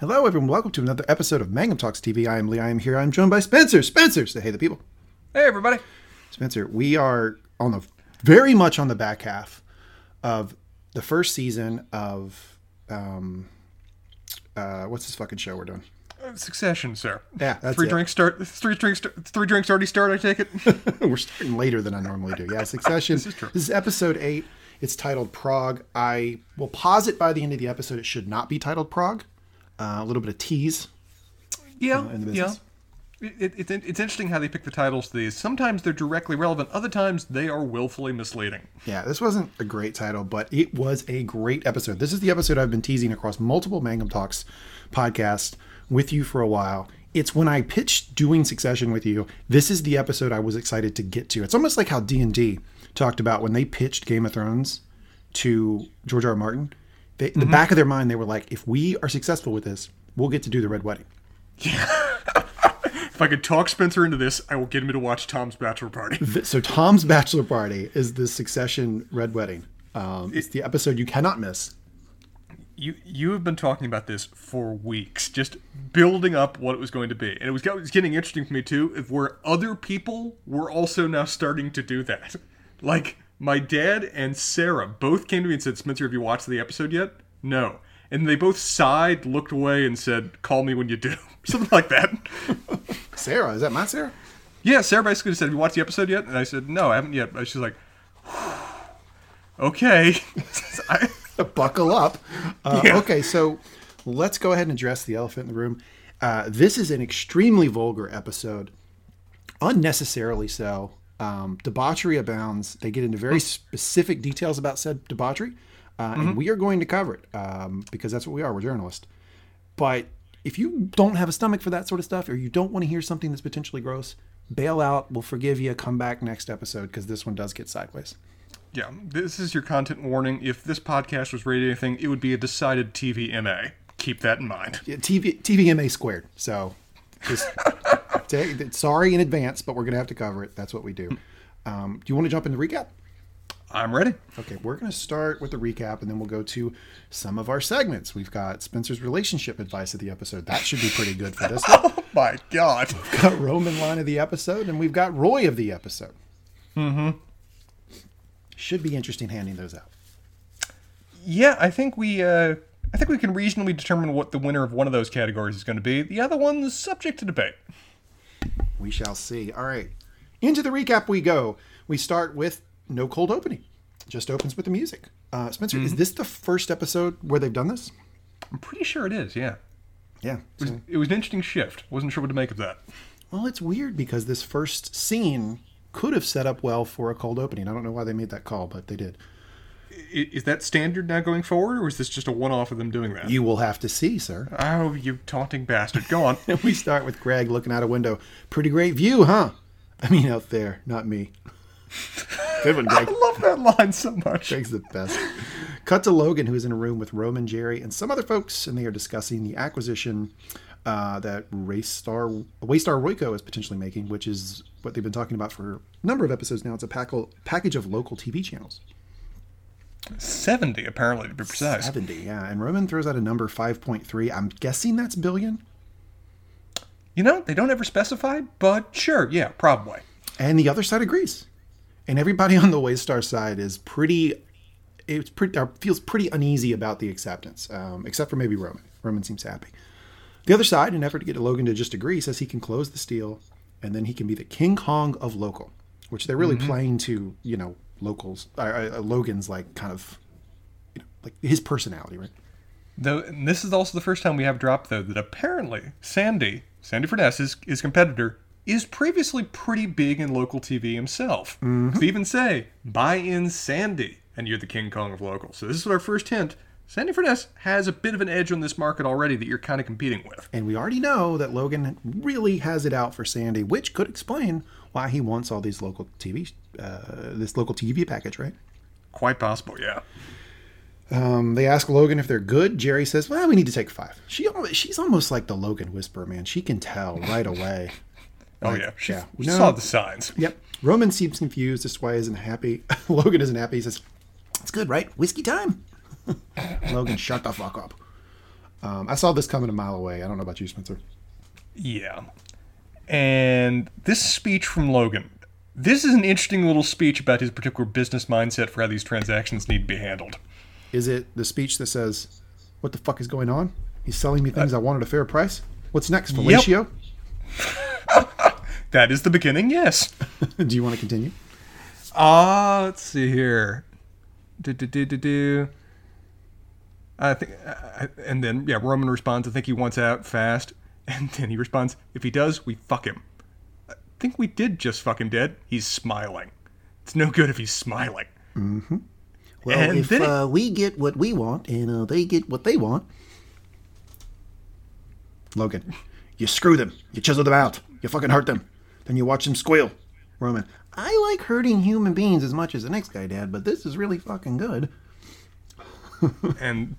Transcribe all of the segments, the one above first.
Hello, everyone. Welcome to another episode of Mangum Talks TV. I am Lee. I am here. I'm joined by Spencer. Spencer, say hey to the people. Hey, everybody. Spencer, we are on the very much on the back half of the first season of um, uh, what's this fucking show we're doing? Succession, sir. Yeah, that's three it. drinks start. Three drinks. Three drinks already start. I take it. we're starting later than I normally do. Yeah, Succession. this is true. This is episode eight. It's titled Prague. I will pause it by the end of the episode. It should not be titled Prague. Uh, a little bit of tease. yeah, the yeah. It, it, it's it's interesting how they pick the titles to these. Sometimes they're directly relevant. Other times they are willfully misleading. Yeah, this wasn't a great title, but it was a great episode. This is the episode I've been teasing across multiple Mangum Talks podcasts with you for a while. It's when I pitched doing Succession with you. This is the episode I was excited to get to. It's almost like how D and D talked about when they pitched Game of Thrones to George R. R. Martin. They, In the back of their mind, they were like, "If we are successful with this, we'll get to do the Red Wedding." If I could talk Spencer into this, I will get him to watch Tom's bachelor party. So Tom's bachelor party is the Succession Red Wedding. Um, it's the episode you cannot miss. You you have been talking about this for weeks, just building up what it was going to be, and it was, it was getting interesting for me too. If where other people were also now starting to do that, like my dad and Sarah both came to me and said, "Spencer, have you watched the episode yet?" No, and they both sighed, looked away, and said, "Call me when you do," something like that. Sarah, is that my Sarah? yeah, Sarah basically said, "Have you watched the episode yet?" And I said, "No, I haven't yet." But she's like, "Okay." I, buckle up. Uh, Yeah. Okay, so let's go ahead and address the elephant in the room. Uh, this is an extremely vulgar episode, unnecessarily so. Um, debauchery abounds. They get into very specific details about said debauchery, uh, and we are going to cover it um, because that's what we are. We're journalists. But if you don't have a stomach for that sort of stuff, or you don't want to hear something that's potentially gross, bail out. We'll forgive you. Come back next episode because this one does get sideways. Yeah, this is your content warning. If this podcast was rated anything, it would be a decided TV MA. Keep that in mind. Yeah, TV TVMA squared. So just take, sorry in advance, but we're gonna have to cover it. That's what we do. Um, do you want to jump into recap? I'm ready. Okay, we're gonna start with the recap, and then we'll go to some of our segments. We've got Spencer's relationship advice of the episode. That should be pretty good for this. one. Oh my god. We've got Roman line of the episode, and we've got Roy of the episode. Mm-hmm. Should be interesting handing those out. Yeah, I think we uh I think we can reasonably determine what the winner of one of those categories is going to be. The other one's subject to debate. We shall see. All right. Into the recap we go. We start with no cold opening. Just opens with the music. Uh, Spencer, is this the first episode where they've done this? I'm pretty sure it is, yeah. Yeah. It was, it was an interesting shift. Wasn't sure what to make of that. Well, it's weird because this first scene could have set up well for a cold opening. I don't know why they made that call, but they did. Is that standard now going forward, or is this just a one-off of them doing that? You will have to see, sir. Oh, you taunting bastard. Go on. we start with Greg looking out a window. Pretty great view, huh? I mean, out there, not me. Good one, Greg. I love that line so much. Greg's the best. Cut to Logan, who is in a room with Roman, Jerry, and some other folks, and they are discussing the acquisition uh, that Raystar, Waystar Royco is potentially making, which is what they've been talking about for a number of episodes now. It's a packle, package of local TV channels. 70, apparently, to be precise. 70, yeah. And Roman throws out a number 5.3. I'm guessing that's billion. You know, they don't ever specify, but sure, yeah, probably. And the other side agrees. And everybody on the Waystar side is pretty, it's pretty, feels pretty uneasy about the acceptance, um, except for maybe Roman. Roman seems happy. The other side, in an effort to get Logan to just agree, says he can close the steal and then he can be the King Kong of local, which they're really playing to, you know, locals, uh, uh, Logan's like kind of, you know, like his personality, right? Though, and this is also the first time we have dropped, though, that apparently Sandy, Sandy Furness, his, his competitor, is previously pretty big in local TV himself. To even say, buy in Sandy, and you're the King Kong of local. So this is our first hint. Sandy Furness has a bit of an edge on this market already that you're kind of competing with. And we already know that Logan really has it out for Sandy, which could explain why he wants all these local TV, uh, this local TV package, right? Quite possible, yeah. Um, they ask Logan if they're good. Jerry says, "Well, we need to take five. She, she's almost like the Logan whisperer, man. She can tell right away. Oh, Like, yeah. She yeah. she No. saw the signs. Yep. Roman seems confused as to why he isn't happy. Logan isn't happy. He says, "It's good, right? Whiskey time." Logan, shut the fuck up. Um, I saw this coming a mile away. I don't know about you, Spencer. Yeah. And this speech from Logan. This is an interesting little speech about his particular business mindset for how these transactions need to be handled. Is it the speech that says, "What the fuck is going on? He's selling me things I want at a fair price. What's next, fellatio?" That is the beginning, yes. Do you want to continue? Ah, let's see here. Do, do, do, do, do. I think, uh, and then yeah, Roman responds. I think he wants out fast, and then he responds, "If he does, we fuck him." I think we did just fuck him dead. He's smiling. It's no good if he's smiling. Well, And if it- uh, we get what we want and uh, they get what they want, Logan, you screw them, you chisel them out, you fucking hurt them, then you watch them squeal. Roman, I like hurting human beings as much as the next guy did, but this is really fucking good. And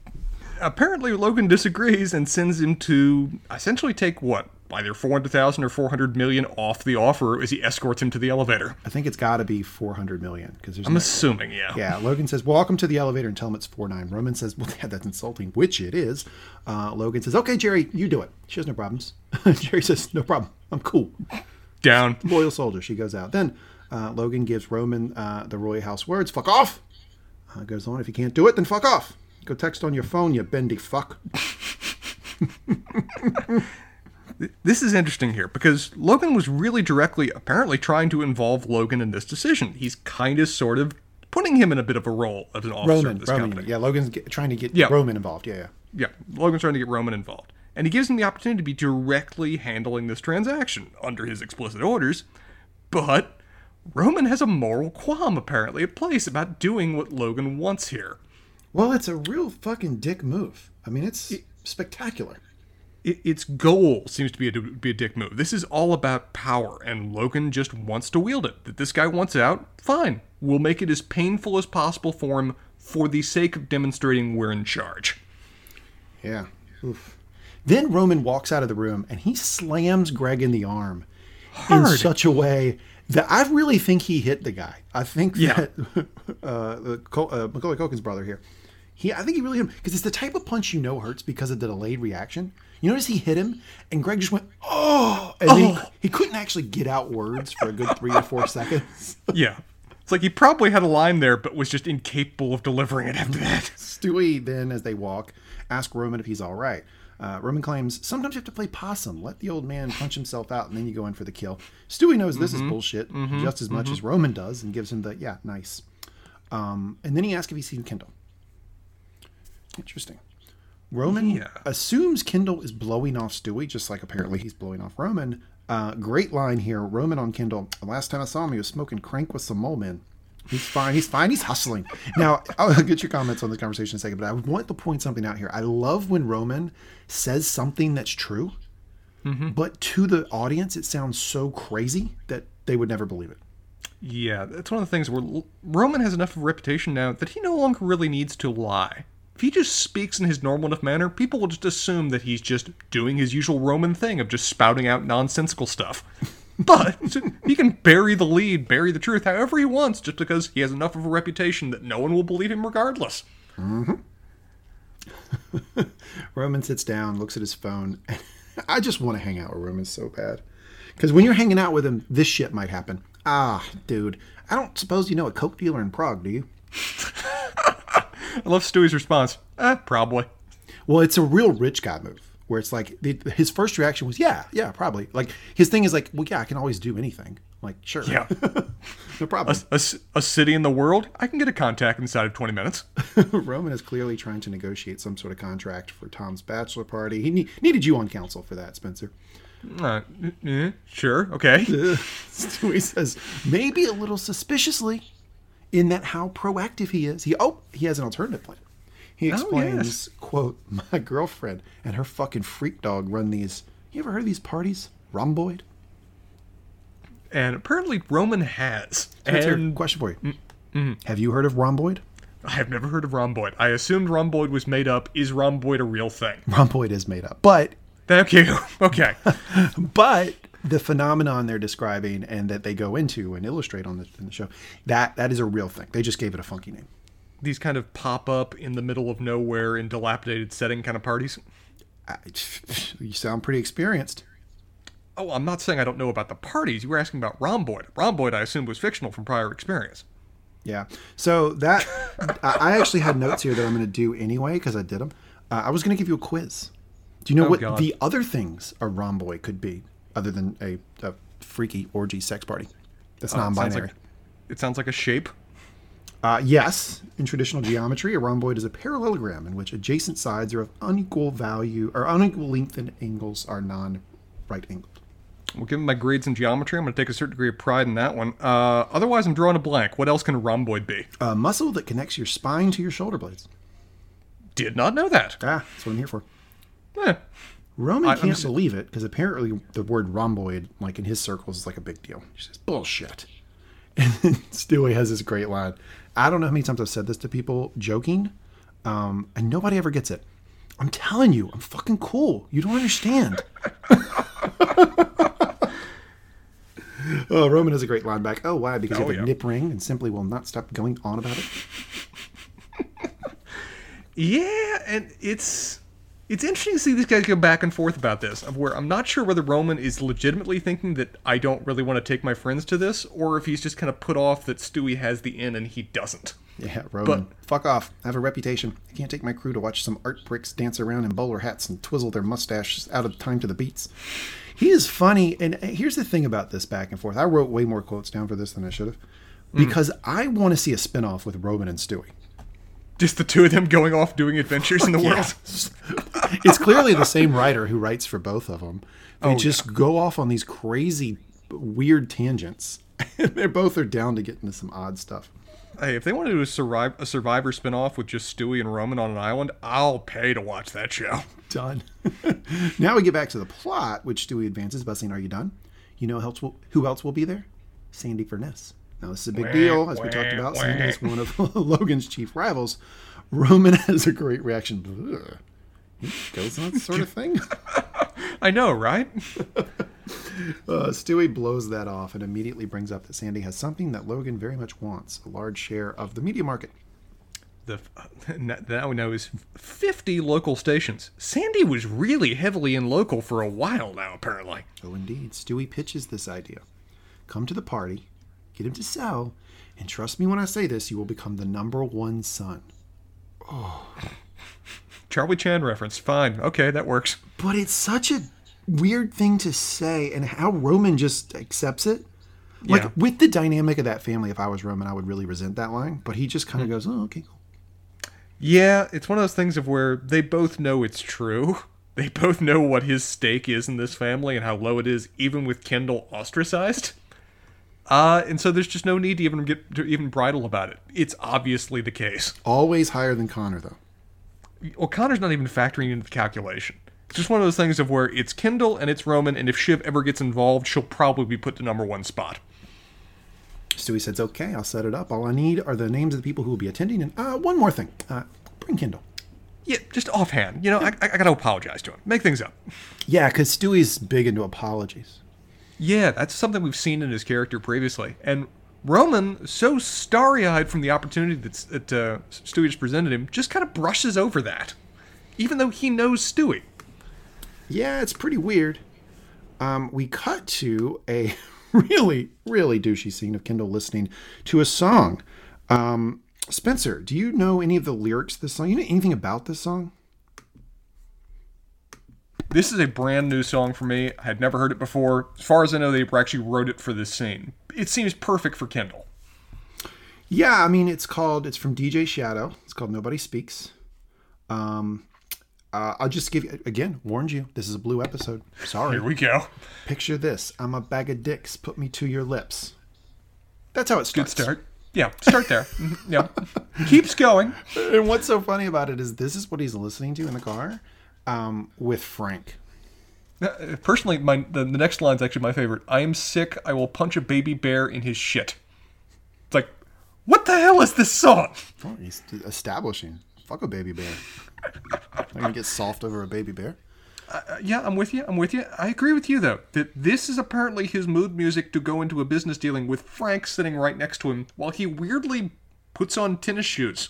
apparently Logan disagrees and sends him to essentially take what either four hundred thousand or four hundred million off the offer as he escorts him to the elevator. I think it's got to be 400 million because there's I'm assuming, yeah. Yeah, Logan says, "Welcome to the elevator," and tell him it's four nine. Roman says, "Well, yeah, that's insulting," which it is. Uh, Logan says, "Okay, Jerry, you do it." She has no problems. Jerry says, "No problem. I'm cool." Down. Loyal soldier. She goes out. Then uh, Logan gives Roman uh, the Roy House words. Fuck off. Uh, goes on. If you can't do it, then fuck off. Go text on your phone, you bendy fuck. This is interesting here because Logan was really directly, apparently, trying to involve Logan in this decision. He's kind of, sort of, putting him in a bit of a role as an officer Roman. of this Roman. company. Yeah, Logan's get, trying to get Yeah. Roman involved. Yeah, yeah. Yeah, Logan's trying to get Roman involved. And he gives him the opportunity to be directly handling this transaction under his explicit orders. But Roman has a moral qualm apparently at place about doing what Logan wants here. Well, it's a real fucking dick move. I mean, it's spectacular. I- Its goal seems to be a, to be a dick move. This is all about power, and Logan just wants to wield it. That this guy wants out, fine. We'll make it as painful as possible for him for the sake of demonstrating we're in charge. Yeah. Oof. Then Roman walks out of the room and he slams Greg in the arm in such a way that I really think he hit the guy. I think Yeah. that uh, the uh, Macaulay Culkin's brother here, he I think he really hit him because it's the type of punch you know hurts because of the delayed reaction. You notice he hit him and Greg just went oh, and then he, he couldn't actually get out words for a good three or four seconds. Yeah. It's like he probably had a line there, but was just incapable of delivering it after that. Stewy then, as they walk, asks Roman if he's all right. Uh, Roman claims sometimes you have to play possum. Let the old man punch himself out, and then you go in for the kill. Stewy knows this is bullshit just as much as Roman does, and gives him the yeah, nice. Um, and then he asks if he's seen Kendall. Interesting. Roman Yeah. assumes Kendall is blowing off Stewy, just like apparently he's blowing off Roman. Uh, great line here. Roman on Kendall. The last time I saw him, he was smoking crank with some mole men. He's fine. He's fine. He's hustling. Now, I'll get your comments on the conversation in a second, but I want to point something out here. I love when Roman says something that's true, but to the audience, it sounds so crazy that they would never believe it. Yeah, that's one of the things where Roman has enough of a reputation now that he no longer really needs to lie. If he just speaks in his normal enough manner, people will just assume that he's just doing his usual Roman thing of just spouting out nonsensical stuff. But he can bury the lead, bury the truth however he wants, just because he has enough of a reputation that no one will believe him regardless. Roman sits down, looks at his phone. I just want to hang out with Roman so bad. Because when you're hanging out with him, this shit might happen. Ah, dude, I don't suppose you know a coke dealer in Prague, do you? I love Stewy's response. Eh, probably. Well, it's a real rich guy move where it's like the, his first reaction was, yeah, yeah, probably. Like his thing is like, well, yeah, I can always do anything. Like, sure. Yeah. no problem. A city in the world, I can get a contact inside of 20 minutes. Roman is clearly trying to negotiate some sort of contract for Tom's bachelor party. He ne- needed you on council for that, Spencer. Uh, eh, sure, okay. Stewy says, maybe a little suspiciously, in that how proactive he is. He oh, he has an alternative plan. He oh, explains, yes. quote, my girlfriend and her fucking freak dog run these. You ever heard of these parties? Rhomboid? And apparently Roman has. That's. And question for you. Mm, mm-hmm. Have you heard of rhomboid? I have never heard of rhomboid. I assumed rhomboid was made up. Is rhomboid a real thing? Rhomboid is made up, but Thank you. Okay. but the phenomenon they're describing and that they go into and illustrate on the, in the show that that is a real thing. They just gave it a funky name. These kind of pop up in the middle of nowhere in dilapidated setting kind of parties. I, you sound pretty experienced. Oh, I'm not saying I don't know about the parties. You were asking about Rhomboid. Rhomboid, I assume, was fictional from prior experience. Yeah. So that I actually had notes here that I'm going to do anyway because I did them. Uh, I was going to give you a quiz. Do you know Oh, what God. the other things a rhomboid could be other than a, a freaky orgy sex party? That's Uh, it sounds non-binary. like it sounds like a shape. Uh, yes, in traditional geometry, a rhomboid is a parallelogram in which adjacent sides are of unequal value or unequal length and angles are non-right angled. Well, given my grades in geometry, I'm going to take a certain degree of pride in that one. Uh, otherwise, I'm drawing a blank. What else can a rhomboid be? A muscle that connects your spine to your shoulder blades. Did not know that. Ah, that's what I'm here for. Eh. Roman I- can't just- believe it because apparently the word rhomboid, like in his circles, is like a big deal. He says bullshit. And then Stewy has this great line. I don't know how many times I've said this to people joking, um, and nobody ever gets it. I'm telling you, I'm fucking cool. You don't understand. oh, Roman has a great line back. Oh, why? Because you Oh, have a nip ring and simply will not stop going on about it. Yeah, and it's it's interesting to see these guys go back and forth about this. Of where I'm not sure whether Roman is legitimately thinking that I don't really want to take my friends to this, or if he's just kind of put off that Stewy has the inn and he doesn't. Yeah, Roman. Fuck off. I have a reputation. I can't take my crew to watch some art bricks dance around in bowler hats and twizzle their mustaches out of time to the beats. He is funny, and uh, here's the thing about this back and forth. I wrote way more quotes down for this than I should have. Mm. Because I want to see a spin-off with Roman and Stewy. Just the two of them going off doing adventures in the world. it's clearly the same writer who writes for both of them. They Oh, just go off on these crazy, weird tangents. they both are down to get into some odd stuff. Hey, if they want to do a, survive, a Survivor spinoff with just Stewy and Roman on an island, I'll pay to watch that show. Done. now we get back to the plot, which Stewy advances by saying, "Are you done? You know who else will, who else will be there? Sandy Furness. Now this is a big deal, as we talked about. Sandy is one of Logan's chief rivals. Roman has a great reaction. Ugh. He goes on that sort of thing. I know, right? Uh, Stewy blows that off and immediately brings up that Sandy has something that Logan very much wants: a large share of the media market. The now we know is 50 local stations. Sandy was really heavily in local for a while now, apparently. Oh, indeed. Stewy pitches this idea. Come to the party, get him to sell, and trust me when I say this, you will become the number one son. Oh. Charlie Chan reference. Fine. Okay, that works. But it's such a weird thing to say, and how Roman just accepts it. Like, Yeah. with the dynamic of that family, if I was Roman, I would really resent that line. But he just kind of hmm. goes, oh, okay, cool. Yeah, it's one of those things of where they both know it's true. They both know what his stake is in this family and how low it is, even with Kendall ostracized. Uh, and so there's just no need to even get to even bridle about it. It's obviously the case. Always higher than Connor, though. Well, Connor's not even factoring into the calculation. It's just one of those things of where it's Kendall and it's Roman, and if Shiv ever gets involved, she'll probably be put to number one spot. Stewy says, okay, I'll set it up. All I need are the names of the people who will be attending. And uh, one more thing uh, bring Kendall. Yeah, just offhand. You know, I, I gotta apologize to him. Make things up. Yeah, because Stewy's big into apologies. Yeah, that's something we've seen in his character previously. And Roman, so starry eyed from the opportunity that uh, Stewy just presented him, just kind of brushes over that. Even though he knows Stewy. Yeah, it's pretty weird. Um, we cut to a really, really douchey scene of Kendall listening to a song. Um, Spencer, do you know any of the lyrics to this song? You know anything about this song? This is a brand new song for me. I had never heard it before. As far as I know, they actually wrote it for this scene. It seems perfect for Kendall. Yeah, I mean it's called. It's from DJ Shadow. It's called Nobody Speaks. Um, uh, I'll just give you again. Warned you. This is a blue episode. Sorry. Here we go. Picture this. I'm a bag of dicks. Put me to your lips. That's how it starts. Good start. Yeah, start there. Mhm, yeah. Keeps going. And what's so funny about it is this is what he's listening to in the car um, with Frank. Uh, Personally, my the, the next line's actually my favorite. I am sick. I will punch a baby bear in his shit. It's like, what the hell is this song? Oh, he's establishing. Fuck a baby bear. I'm gonna get soft over a baby bear. Uh, yeah, I'm with you. I'm with you. I agree with you though that this is apparently his mood music to go into a business dealing with Frank sitting right next to him while he weirdly puts on tennis shoes.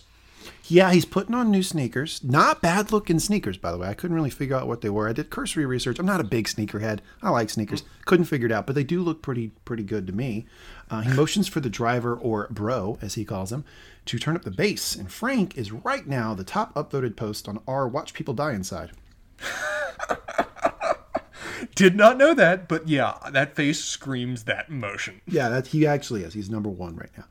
Yeah, he's putting on new sneakers. Not bad looking sneakers, by the way. I couldn't really figure out what they were. I did cursory research. I'm not a big sneakerhead. I like sneakers. Couldn't figure it out, but they do look pretty pretty good to me. Uh, he motions for the driver, or bro, as he calls him, to turn up the bass. And Frank is right now the top upvoted post on our Watch People Die Inside. Did not know that, but yeah, that face screams that motion. Yeah, that he actually is. He's number one right now.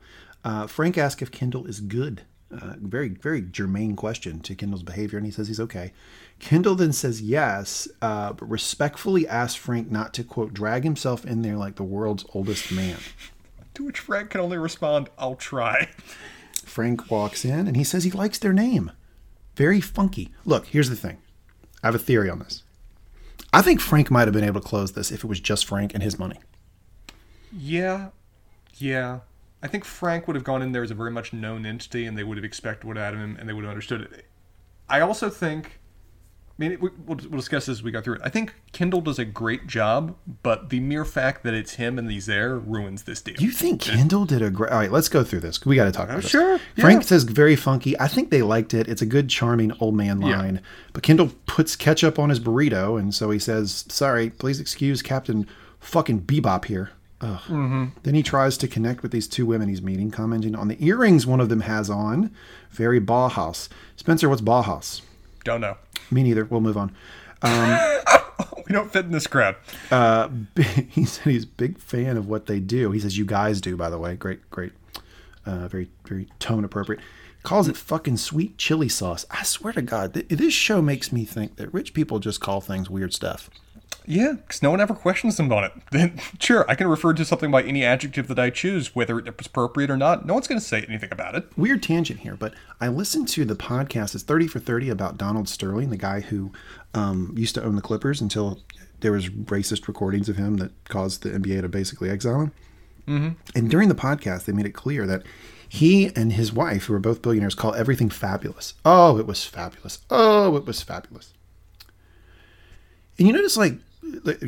Uh, Frank asks if Kendall is good. Uh, very, very germane question to Kendall's behavior, and he says he's okay. Kendall then says yes, uh, but respectfully asks Frank not to, quote, drag himself in there like the world's oldest man. To which Frank can only respond, I'll try. Frank walks in and he says he likes their name. Very funky. Look, here's the thing I have a theory on this. I think Frank might have been able to close this if it was just Frank and his money. Yeah, yeah. I think Frank would have gone in there as a very much known entity, and they would have expected what out of him, and they would have understood it. I also think, I mean, we, we'll, we'll discuss this as we go through it. I think Kendall does a great job, but the mere fact that it's him and he's there ruins this deal. You think Kendall did a great? All right, let's go through this. We got to talk oh, about this. sure, Frank yeah. says very funky. I think they liked it. It's a good, charming old man Yeah. line. But Kendall puts ketchup on his burrito, and so he says, "Sorry, please excuse Captain fucking Bebop here." Mm-hmm. Then he tries to connect with these two women he's meeting, commenting on the earrings one of them has on. Very Bauhaus. Spencer, what's Bauhaus? Don't know. Me neither. We'll move on. We don't fit in this crowd. Uh, he said he's a big fan of what they do. He says you guys do, by the way. Great, great, uh, very, very tone appropriate. Calls it fucking sweet chili sauce. I swear to God, th- this show makes me think that rich people just call things weird stuff. Yeah, because no one ever questions them on it. Then, sure, I can refer to something by any adjective that I choose, whether it's appropriate or not. No one's going to say anything about it. Weird tangent here, but I listened to the podcast. It's thirty for thirty about Donald Sterling, the guy who um, used to own the Clippers until there was racist recordings of him that caused the NBA to basically exile him. Mm-hmm. And during the podcast, they made it clear that he and his wife, who are both billionaires, call everything fabulous. Oh, it was fabulous. Oh, it was fabulous. And you notice, like,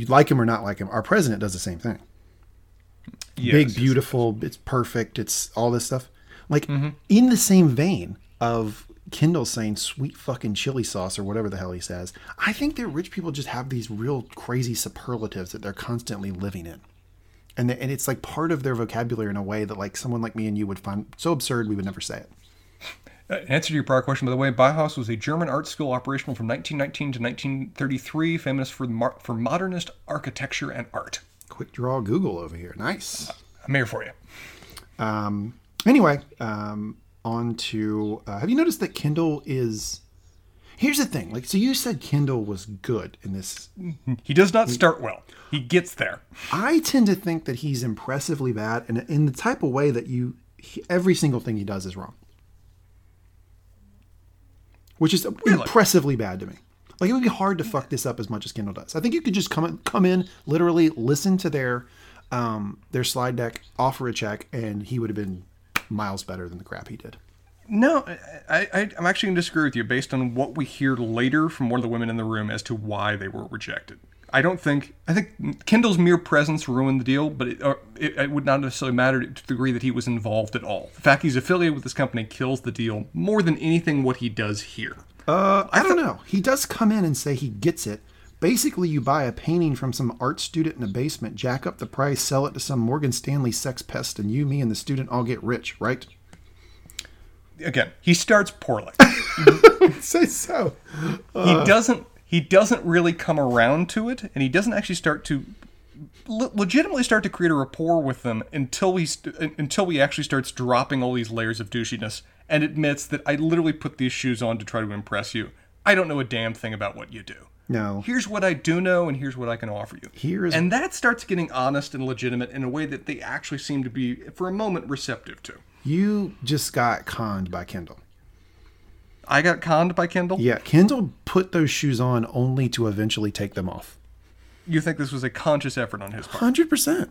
like him or not like him, our president does the same thing Yes, big, yes, beautiful, it's perfect, it's all this stuff. Like mm-hmm. in the same vein of Kendall saying sweet fucking chili sauce or whatever the hell he says, I think that rich people just have these real crazy superlatives that they're constantly living in. And, they- and it's like part of their vocabulary in a way that like someone like me and you would find so absurd we would never say it. Uh, answer to your prior question, by the way, Bauhaus was a German art school operational from 1919 to 1933, famous for mar- for modernist architecture and art. Quick draw Google over here. Nice. I'm here for you. Um, anyway, um, on to uh, have you noticed that Kendall is. Here's the thing. Like, so you said Kendall was good in this He does not start well. He gets there. I tend to think that he's impressively bad, and in the type of way that you, he, every single thing he does is wrong, which is impressively bad to me. Like it would be hard to fuck this up as much as Kendall does. I think you could just come come in, literally listen to their um, their slide deck, offer a check, and he would have been miles better than the crap he did. No, I, I, I'm actually going to disagree with you based on what we hear later from one of the women in the room as to why they were rejected. I don't think I think Kendall's mere presence ruined the deal, but it, uh, it, it would not necessarily matter to the degree that he was involved at all. The fact he's affiliated with this company kills the deal more than anything what he does here. Uh, I don't know. He does come in and say he gets it. Basically, you buy a painting from some art student in a basement, jack up the price, sell it to some Morgan Stanley sex pest, and you, me, and the student all get rich, right? Again, he starts poorly. Say so. he doesn't he doesn't really come around to it and he doesn't actually start to le- legitimately start to create a rapport with them until he st- until he actually starts dropping all these layers of douchiness and admits that I literally put these shoes on to try to impress you. I don't know a damn thing about what you do. No. Here's what I do know and here's what I can offer you. Here is- and that starts getting honest and legitimate in a way that they actually seem to be for a moment receptive to. You just got conned by Kendall. I got conned by Kendall. Yeah, Kendall put those shoes on only to eventually take them off. You think this was a conscious effort on his part? 100%.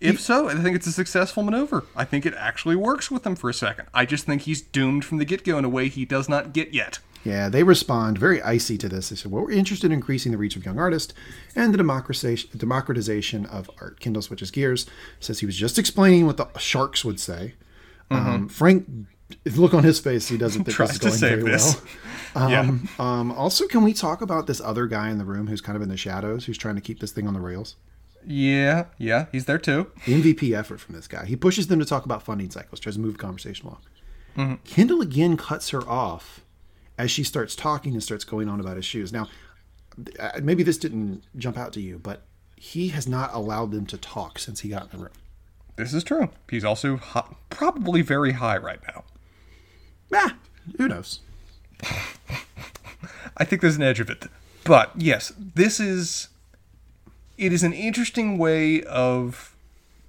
If so, I think it's a successful maneuver. I think it actually works with him for a second. I just think he's doomed from the get go in a way he does not get yet. Yeah, they respond very icy to this. They said, well, we're interested in increasing the reach of young artists and the democratization, democratization of art. Kendall switches gears, says he was just explaining what the sharks would say. Um, Frank look on his face, he doesn't think this is to going save very this. well. Yeah. Um, um, also, can we talk about this other guy in the room who's kind of in the shadows, who's trying to keep this thing on the rails? Yeah, yeah, he's there too. MVP effort from this guy. He pushes them to talk about funding cycles, tries to move the conversation along. Mm-hmm. Kendall again cuts her off as she starts talking and starts going on about his shoes. Now, uh, maybe this didn't jump out to you, but he has not allowed them to talk since he got in the room. This is true. He's also hi- probably very high right now. Ah, who knows? I think there's an edge of it. But yes, this is it is an interesting way of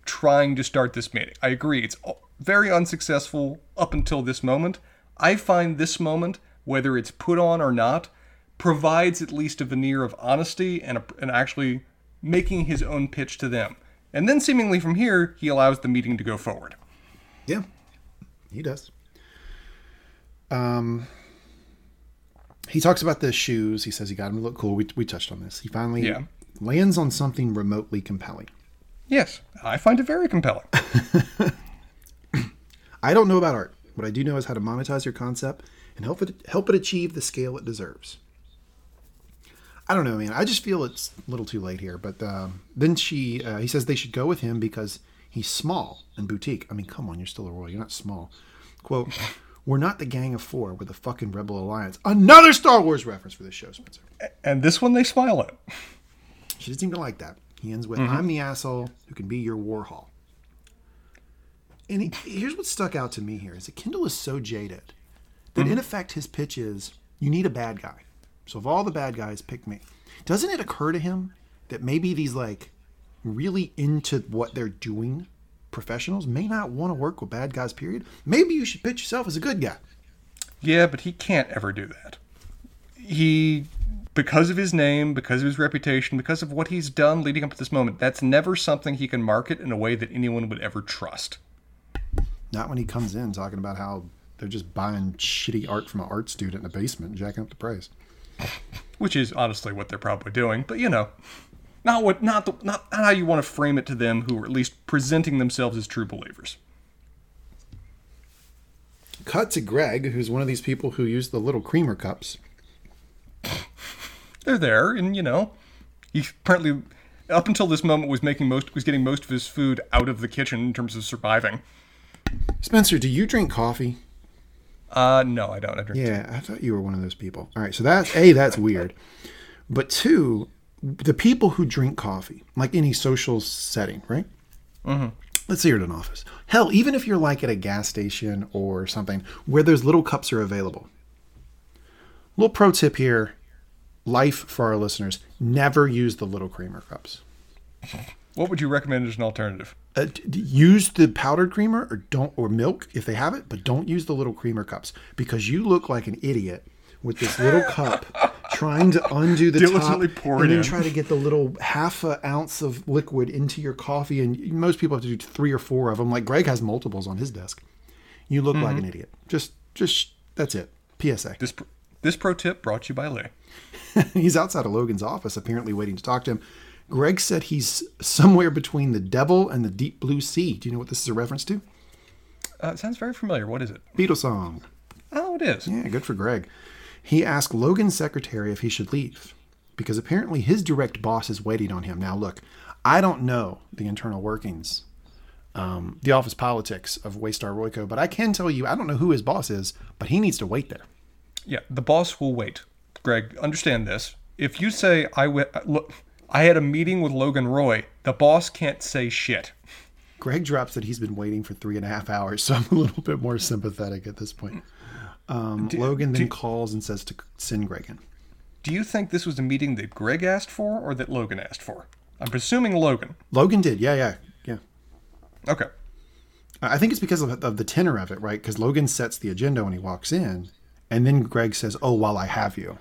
trying to start this meeting. I agree. It's very unsuccessful up until this moment. I find this moment, whether it's put on or not, provides at least a veneer of honesty and, a, and actually making his own pitch to them. And then seemingly from here, he allows the meeting to go forward. Yeah, he does. Um, he talks about the shoes. He says he got him to look cool. We, we touched on this. He finally Yeah. lands on something remotely compelling. Yes, I find it very compelling. I don't know about art. What I do know is how to monetize your concept and help it help it achieve the scale it deserves. I don't know, man. I just feel it's a little too late here. But um, then she, uh, he says they should go with him because he's small and boutique. I mean, come on, you're still a royal. You're not small. Quote: We're not the Gang of Four. We're the fucking Rebel Alliance. Another Star Wars reference for this show, Spencer. and this one they smile at. She doesn't seem to like that. He ends with, mm-hmm. "I'm the asshole who can be your Warhol." And he, here's what stuck out to me here: is that Kendall is so jaded that mm-hmm. in effect his pitch is, "You need a bad guy." So of all the bad guys, pick me. Doesn't it occur to him that maybe these like really into what they're doing professionals may not want to work with bad guys? Period. Maybe you should pitch yourself as a good guy. Yeah, but he can't ever do that. He, because of his name, because of his reputation, because of what he's done leading up to this moment, that's never something he can market in a way that anyone would ever trust. Not when he comes in talking about how they're just buying shitty art from an art student in a basement jacking up the price. Which is honestly what they're probably doing, but you know, not what, not the, not how you want to frame it to them, who are at least presenting themselves as true believers. Cut to Greg, who's one of these people who use the little creamer cups. They're there, and you know, he apparently, up until this moment, was making most, was getting most of his food out of the kitchen in terms of surviving. Spencer, do you drink coffee? Uh, no, I don't. I drink. Yeah, I thought you were one of those people. All right, so that's A, that's weird. But two, the people who drink coffee, like any social setting, right? Mm-hmm. Let's say you're at an office. Hell, even if you're like at a gas station or something where those little cups are available. Little pro tip here life for our listeners never use the little creamer cups. What would you recommend as an alternative? uh, use the powdered creamer or don't or milk if they have it, but don't use the little creamer cups because you look like an idiot with this little cup trying to undo the Diligently top pour and then in. try to get the little half a ounce of liquid into your coffee. And most people have to do three or four of them. Like Greg has multiples on his desk. You look Mm-hmm. like an idiot. Just, just that's it. PSA. This this pro tip brought to you by Lee. he's outside of Logan's office, apparently waiting to talk to him. Greg said he's somewhere between the devil and the deep blue sea. Do you know what this is a reference to? Uh, it sounds very familiar. What is it? Beatles song. Oh, it is. Yeah, good for Greg. He asked Logan's secretary if he should leave because apparently his direct boss is waiting on him. Now, look, I don't know the internal workings, um, the office politics of Waystar Royco, but I can tell you I don't know who his boss is, but he needs to wait there. Yeah, the boss will wait. Greg, understand this. If you say I wi- look, I had a meeting with Logan Roy, the boss can't say shit. Greg drops that he's been waiting for three and a half hours, so I'm a little bit more sympathetic at this point. Um, Logan then calls and says to send Greg in. Do you think this was a meeting that Greg asked for or that Logan asked for? I'm presuming Logan. Logan did, yeah, yeah, yeah. Okay. I think it's because of, of the tenor of it, right? Because Logan sets the agenda when he walks in, and then Greg says, "Oh, while I have you."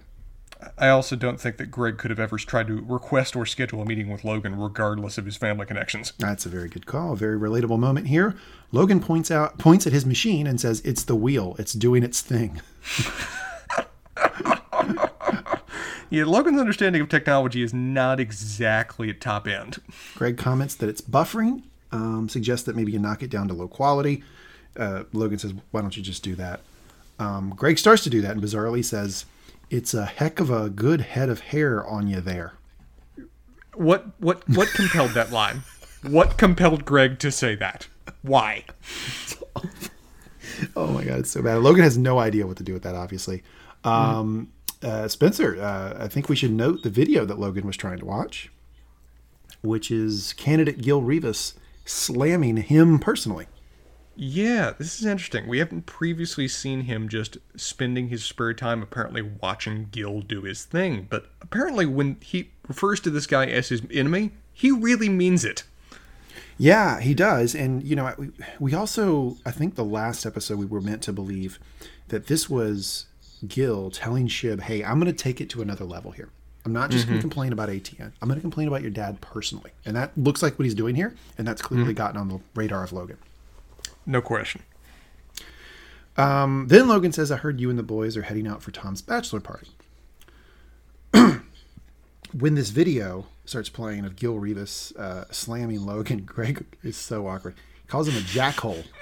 I also don't think that Greg could have ever tried to request or schedule a meeting with Logan regardless of his family connections. That's a very good call. A very relatable moment here. Logan points out points at his machine and says, "It's the wheel. It's doing its thing." Yeah, Logan's understanding of technology is not exactly at top end. Greg comments that it's buffering, um, suggests that maybe you knock it down to low quality. uh, Logan says, "Why don't you just do that?" Um, Greg starts to do that, and bizarrely says, "It's a heck of a good head of hair on you there." What what what compelled that line? What compelled Greg to say that? Why? Oh my god, it's so bad. Logan has no idea what to do with that. Obviously, um, uh, Spencer. Uh, I think we should note the video that Logan was trying to watch, which is candidate Gil Rivas slamming him personally. Yeah, this is interesting. We haven't previously seen him just spending his spare time apparently watching Gil do his thing, but apparently when he refers to this guy as his enemy, he really means it. Yeah, he does. And, you know, we, we also, I think the last episode we were meant to believe that this was Gil telling Shiv, hey, I'm going to take it to another level here. I'm not just going to mm-hmm. complain about ATN. I'm going to complain about your dad personally. And that looks like what he's doing here. And that's clearly mm-hmm. gotten on the radar of Logan. No question. Um, then Logan says, I heard you and the boys are heading out for Tom's bachelor party. when this video starts playing of Gil Rivas uh, slamming Logan, Greg is so awkward. He calls him a jackhole.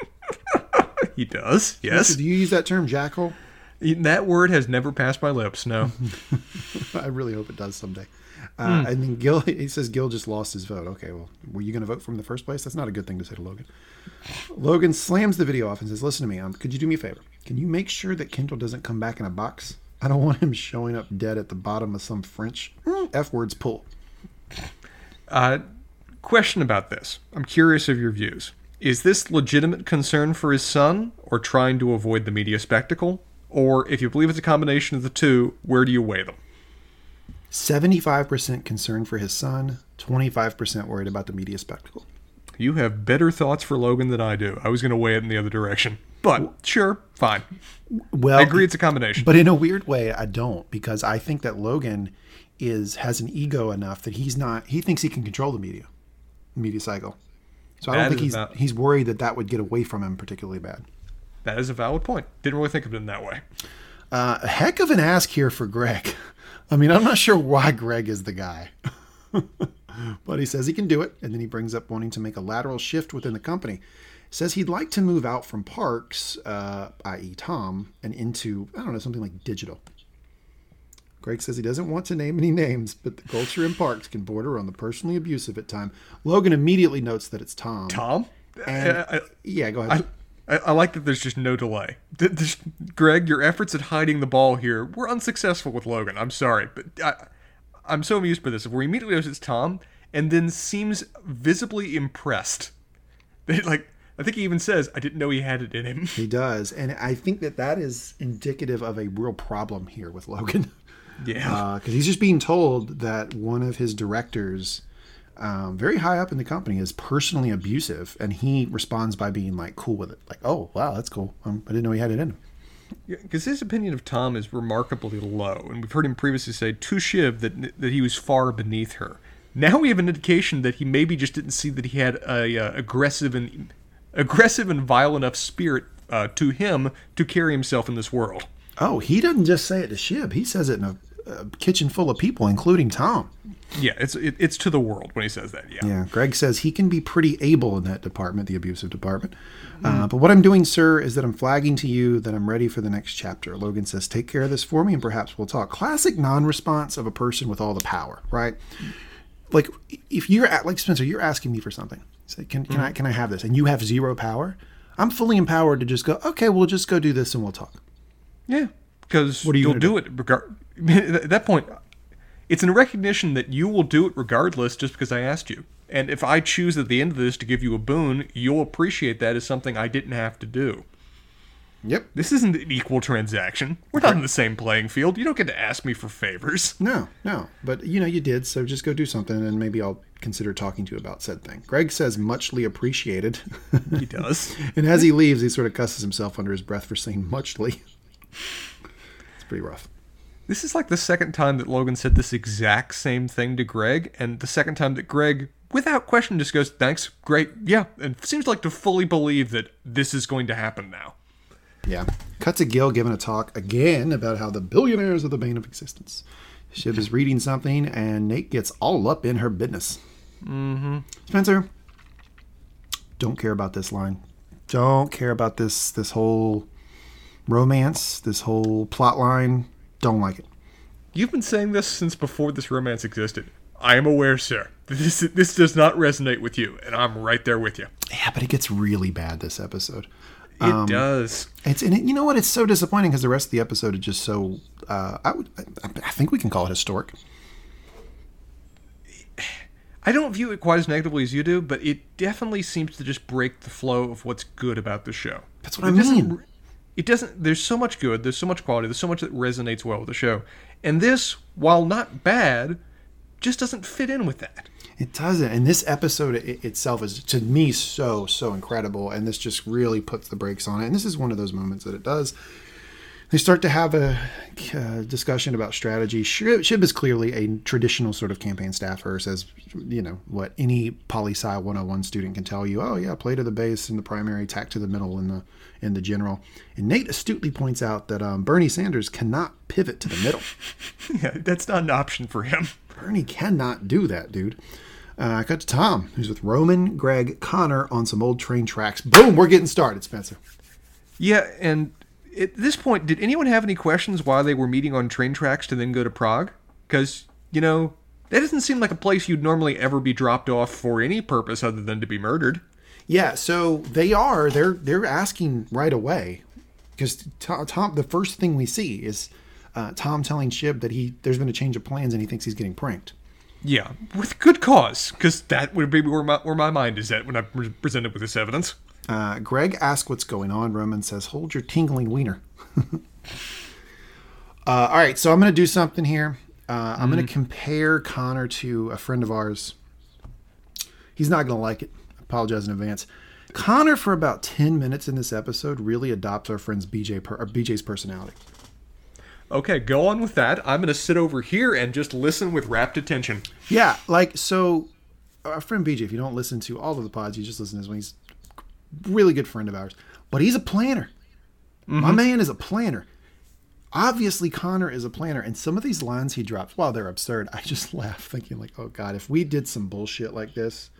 He does. Yes. Do you use that term, jackhole? That word has never passed my lips. No. I really hope it does someday. Uh, And then Gil, he says Gil just lost his vote. Okay, well, were you going to vote for him in the first place? That's not a good thing to say to Logan. Logan slams the video off and says, "Listen to me. Um, could you do me a favor? Can you make sure that Kendall doesn't come back in a box? I don't want him showing up dead at the bottom of some French f words pool." Uh, question about this. I'm curious of your views. Is this legitimate concern for his son, or trying to avoid the media spectacle? Or if you believe it's a combination of the two, where do you weigh them? Seventy-five percent concerned for his son, twenty-five percent worried about the media spectacle. You have better thoughts for Logan than I do. I was going to weigh it in the other direction. But sure, fine. Well, I agree it's a combination. But in a weird way, I don't because I think that Logan is has an ego enough that he's not. He thinks he can control the media, media cycle. So I That don't think he's about- he's worried that that would get away from him particularly bad. that is a valid point. Didn't really think of it in that way. Uh, a heck of an ask here for Greg. I mean, I'm not sure why Greg is the guy, but he says he can do it, and then he brings up wanting to make a lateral shift within the company. Says he'd like to move out from Parks, uh, i.e., Tom, and into I don't know something like digital. Greg says he doesn't want to name any names, but the culture in Parks can border on the personally abusive at times. Logan immediately notes that it's Tom. Tom? And- I, Yeah, go ahead. I, I like that there's just no delay. Greg, your efforts at hiding the ball here were unsuccessful with Logan. I'm sorry, but I, I'm so amused by this. Where he immediately knows it's Tom, and then seems visibly impressed. They, like, I think he even says, "I didn't know he had it in him." He does, and I think that that is indicative of a real problem here with Logan, Yeah. Uh, because he's just being told that one of his directors, um, very high up in the company, is personally abusive, and he responds by being like cool with it, like, "Oh, wow, that's cool. Um, I didn't know he had it in him." Because his opinion of Tom is remarkably low, and we've heard him previously say to Shiv that that he was far beneath her. Now we have an indication that he maybe just didn't see that he had a uh, aggressive and aggressive and vile enough spirit uh, to him to carry himself in this world. Oh, he doesn't just say it to Shiv; he says it in a, a kitchen full of people, including Tom. Yeah, it's it, it's to the world when he says that. Yeah. Yeah, Greg says he can be pretty able in that department, the abusive department. Uh, but what I'm doing, sir, is that I'm flagging to you that I'm ready for the next chapter. Logan says, take care of this for me and perhaps we'll talk. Classic non response of a person with all the power, right? Like, if you're at, like Spencer, you're asking me for something. Say, can, can, I, can I have this? And you have zero power. I'm fully empowered to just go, okay, we'll just go do this and we'll talk. Yeah, because you'll gonna do it regard. At that point, it's in recognition that you will do it regardless, just because I asked you. And if I choose at the end of this to give you a boon, you'll appreciate that as something I didn't have to do. Yep. This isn't an equal transaction. We're not in the same playing field. You don't get to ask me for favors. No, no. But you know, you did, so just go do something and maybe I'll consider talking to you about said thing. Greg says muchly appreciated. He does. and as he leaves, he sort of cusses himself under his breath for saying muchly. it's pretty rough. This is like the second time that Logan said this exact same thing to Greg, and the second time that Greg, without question, just goes, Thanks, great, yeah, and seems like to fully believe that this is going to happen now. Yeah. Cut to Gil giving a talk again about how the billionaires are the bane of existence. Shiv is reading something, and Nate gets all up in her business. Mm-hmm. Spencer, don't care about this line. Don't care about this this whole romance, this whole plot line. Don't like it. You've been saying this since before this romance existed. I am aware, sir. This this does not resonate with you, and I'm right there with you. Yeah, but it gets really bad this episode. It does. It's and it, you know what? It's so disappointing because the rest of the episode is just so. Uh, I would, I, I think we can call it historic. I don't view it quite as negatively as you do, but it definitely seems to just break the flow of what's good about the show. That's what It I mean. It doesn't. There's so much good. There's so much quality. There's so much that resonates well with the show, and this, while not bad, just doesn't fit in with that. It doesn't. And this episode i itself is, to me, so, so incredible. And this just really puts the brakes on it. And this is one of those moments that it does. They start to have a uh, discussion about strategy. Shiv, Shiv is clearly a traditional sort of campaign staffer, says, you know, what any poli sci 101 student can tell you. Oh, yeah, play to the base in the primary, tack to the middle in the in the general. And Nate astutely points out that um, Bernie Sanders cannot pivot to the middle. Yeah, that's not an option for him. Bernie cannot do that, dude. Uh, I cut to Tom, who's with Roman, Greg, Connor on some old train tracks. Boom, we're getting started, Spencer. Yeah, and at this point, did anyone have any questions why they were meeting on train tracks to then go to Prague? Because you know that doesn't seem like a place you'd normally ever be dropped off for any purpose other than to be murdered. Yeah, so they are. They're they're asking right away because Tom, Tom. The first thing we see is uh, Tom telling Shiv that he there's been a change of plans and he thinks he's getting pranked. Yeah, with good cause, because that would be where my, where my mind is at when I'm pre- presented with this evidence. Uh, Greg asks what's going on. Roman says, "Hold your tingling wiener." uh, all right, so I'm going to do something here. Uh, I'm going to compare Connor to a friend of ours. He's not going to like it. Apologize in advance. Connor, for about 10 minutes in this episode, really adopts our friend's BJ per, or BJ's personality. Okay, go on with that. I'm going to sit over here and just listen with rapt attention. Yeah, like so. Our friend BJ, if you don't listen to all of the pods, you just listen to this one. He's a really good friend of ours, but he's a planner. My mm-hmm. man is a planner. Obviously, Connor is a planner, and some of these lines he drops, while they're absurd, I just laugh thinking like, "Oh God, if we did some bullshit like this."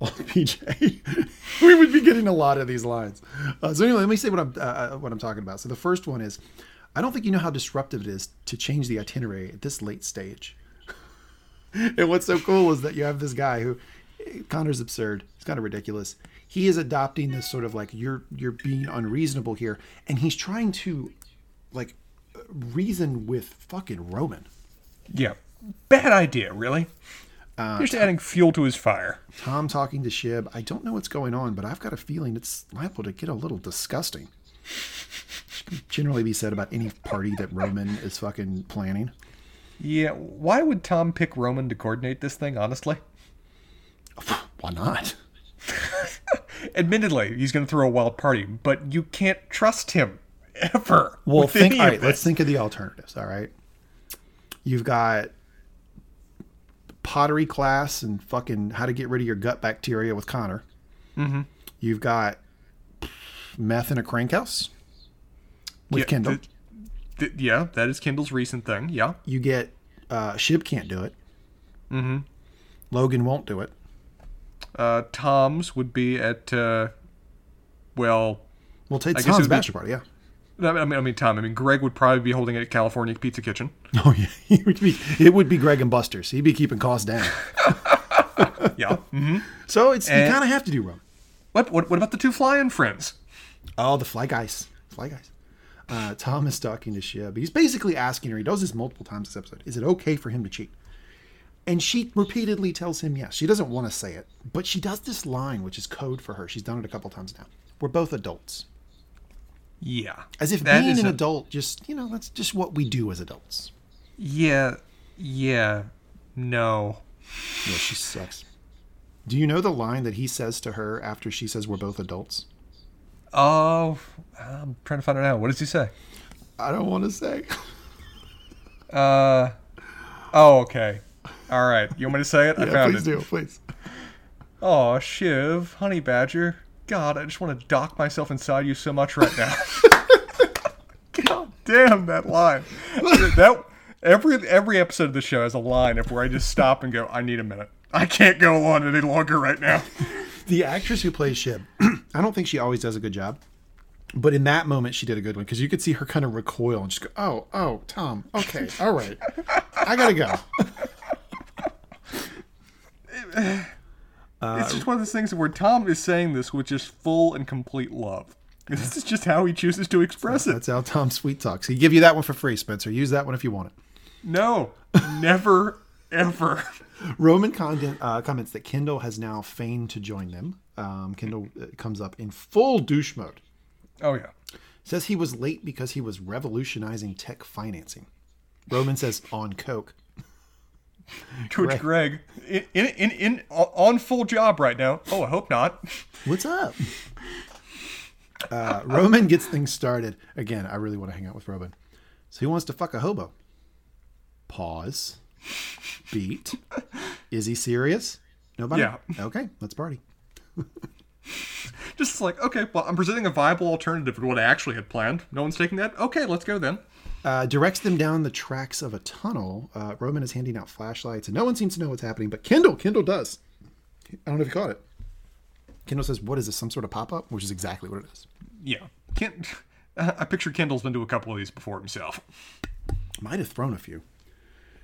On BJ, we would be getting a lot of these lines. Uh, so anyway, let me say what I'm uh, what I'm talking about. So the first one is, I don't think you know how disruptive it is to change the itinerary at this late stage. and what's so cool is that you have this guy who Connor's absurd. He's kind of ridiculous. He is adopting this sort of like you're you're being unreasonable here, and he's trying to like reason with fucking Roman. Yeah, bad idea, really. Uh, just adding fuel to his fire. Tom talking to Shiv. I don't know what's going on, but I've got a feeling it's liable to get a little disgusting. Which can generally be said about any party that Roman is fucking planning. Yeah, why would Tom pick Roman to coordinate this thing, honestly? Why not? Admittedly, he's going to throw a wild party, but you can't trust him ever. Well, think. All right, let's think of the alternatives. All right, you've got pottery class and fucking how to get rid of your gut bacteria with Connor. Mm-hmm. You've got meth in a crank house with Yeah, Kendall. th- th- yeah, that is Kendall's recent thing. Yeah. you get uh, Shiv can't do it. Mm-hmm. Logan won't do it. Uh, Tom's would be at, uh, well, Well, take I guess it Tom's would be- bachelor party. Yeah. I mean, I mean, Tom. I mean, Greg would probably be holding it at California Pizza Kitchen. Oh yeah, it would be it would be Greg and Buster's. He'd be keeping costs down. Yeah. hmm So it's you kind of have to do Roman. What, what? What about the two flying friends? Oh, the fly guys. Fly guys. Uh, Tom is talking to Shiv. He's basically asking her, he does this multiple times this episode, is it okay for him to cheat? And she repeatedly tells him yes. She doesn't want to say it, but she does this line, which is code for her. She's done it a couple times now. We're both adults. Yeah. As if That being an a- adult just, you know, that's just what we do as adults. Yeah. Yeah. No. Yeah, she sucks. Do you know the line that he says to her after she says we're both adults? Oh, I'm trying to find it out. What does he say? I don't want to say. Uh. Oh, okay. All right. You want me to say it? I Yeah, found please it. do, please. Oh, Shiv, honey badger. God, I just want to dock myself inside you so much right now. God damn that line. That every every episode of the show has a line of where I just stop and go, I need a minute. I can't go on any longer right now. The actress who plays Shiv I don't think she always does a good job. But in that moment, she did a good one because you could see her kind of recoil and just go, "Oh, oh, Tom, okay, all right, I gotta go." it's just one of those things where Tom is saying this with just full and complete love. This is just how he chooses to express it. That's how Tom sweet talks. He give you that one for free, Spencer. Use that one if you want it. No, never, ever. Roman content, uh, comments that Kendall has now feigned to join them. Um, Kendall uh, comes up in full douche mode. Oh yeah. Says he was late because he was revolutionizing tech financing. Roman says on coke. Coach Greg, in, in, in, in on full job right now. Oh, I hope not. What's up? Uh, Roman gets things started. Again, I really want to hang out with Roman. So he wants to fuck a hobo. Pause. Beat. Is he serious? Nobody? Yeah. Okay, let's party. Just like, okay, well, I'm presenting a viable alternative to what I actually had planned. No one's taking that? Okay, let's go then. Uh, directs them down the tracks of a tunnel. Uh, Roman is handing out flashlights, and no one seems to know what's happening, but Kendall, Kendall does. I don't know if you caught it. Kendall says, "What is this? Some sort of pop up?" Which is exactly what it is. Yeah. Ken, I picture Kendall's been to a couple of these before himself. Might have thrown a few.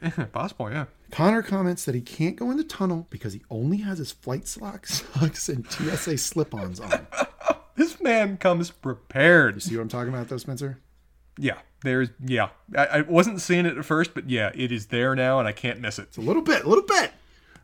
Possible, yeah. Connor comments that he can't go in the tunnel because he only has his flight socks and TSA slip-ons on. This man comes prepared. You see what I'm talking about, though, Spencer? Yeah, there's yeah. I, I wasn't seeing it at first, but yeah, it is there now, and I can't miss it. It's a little bit, a little bit.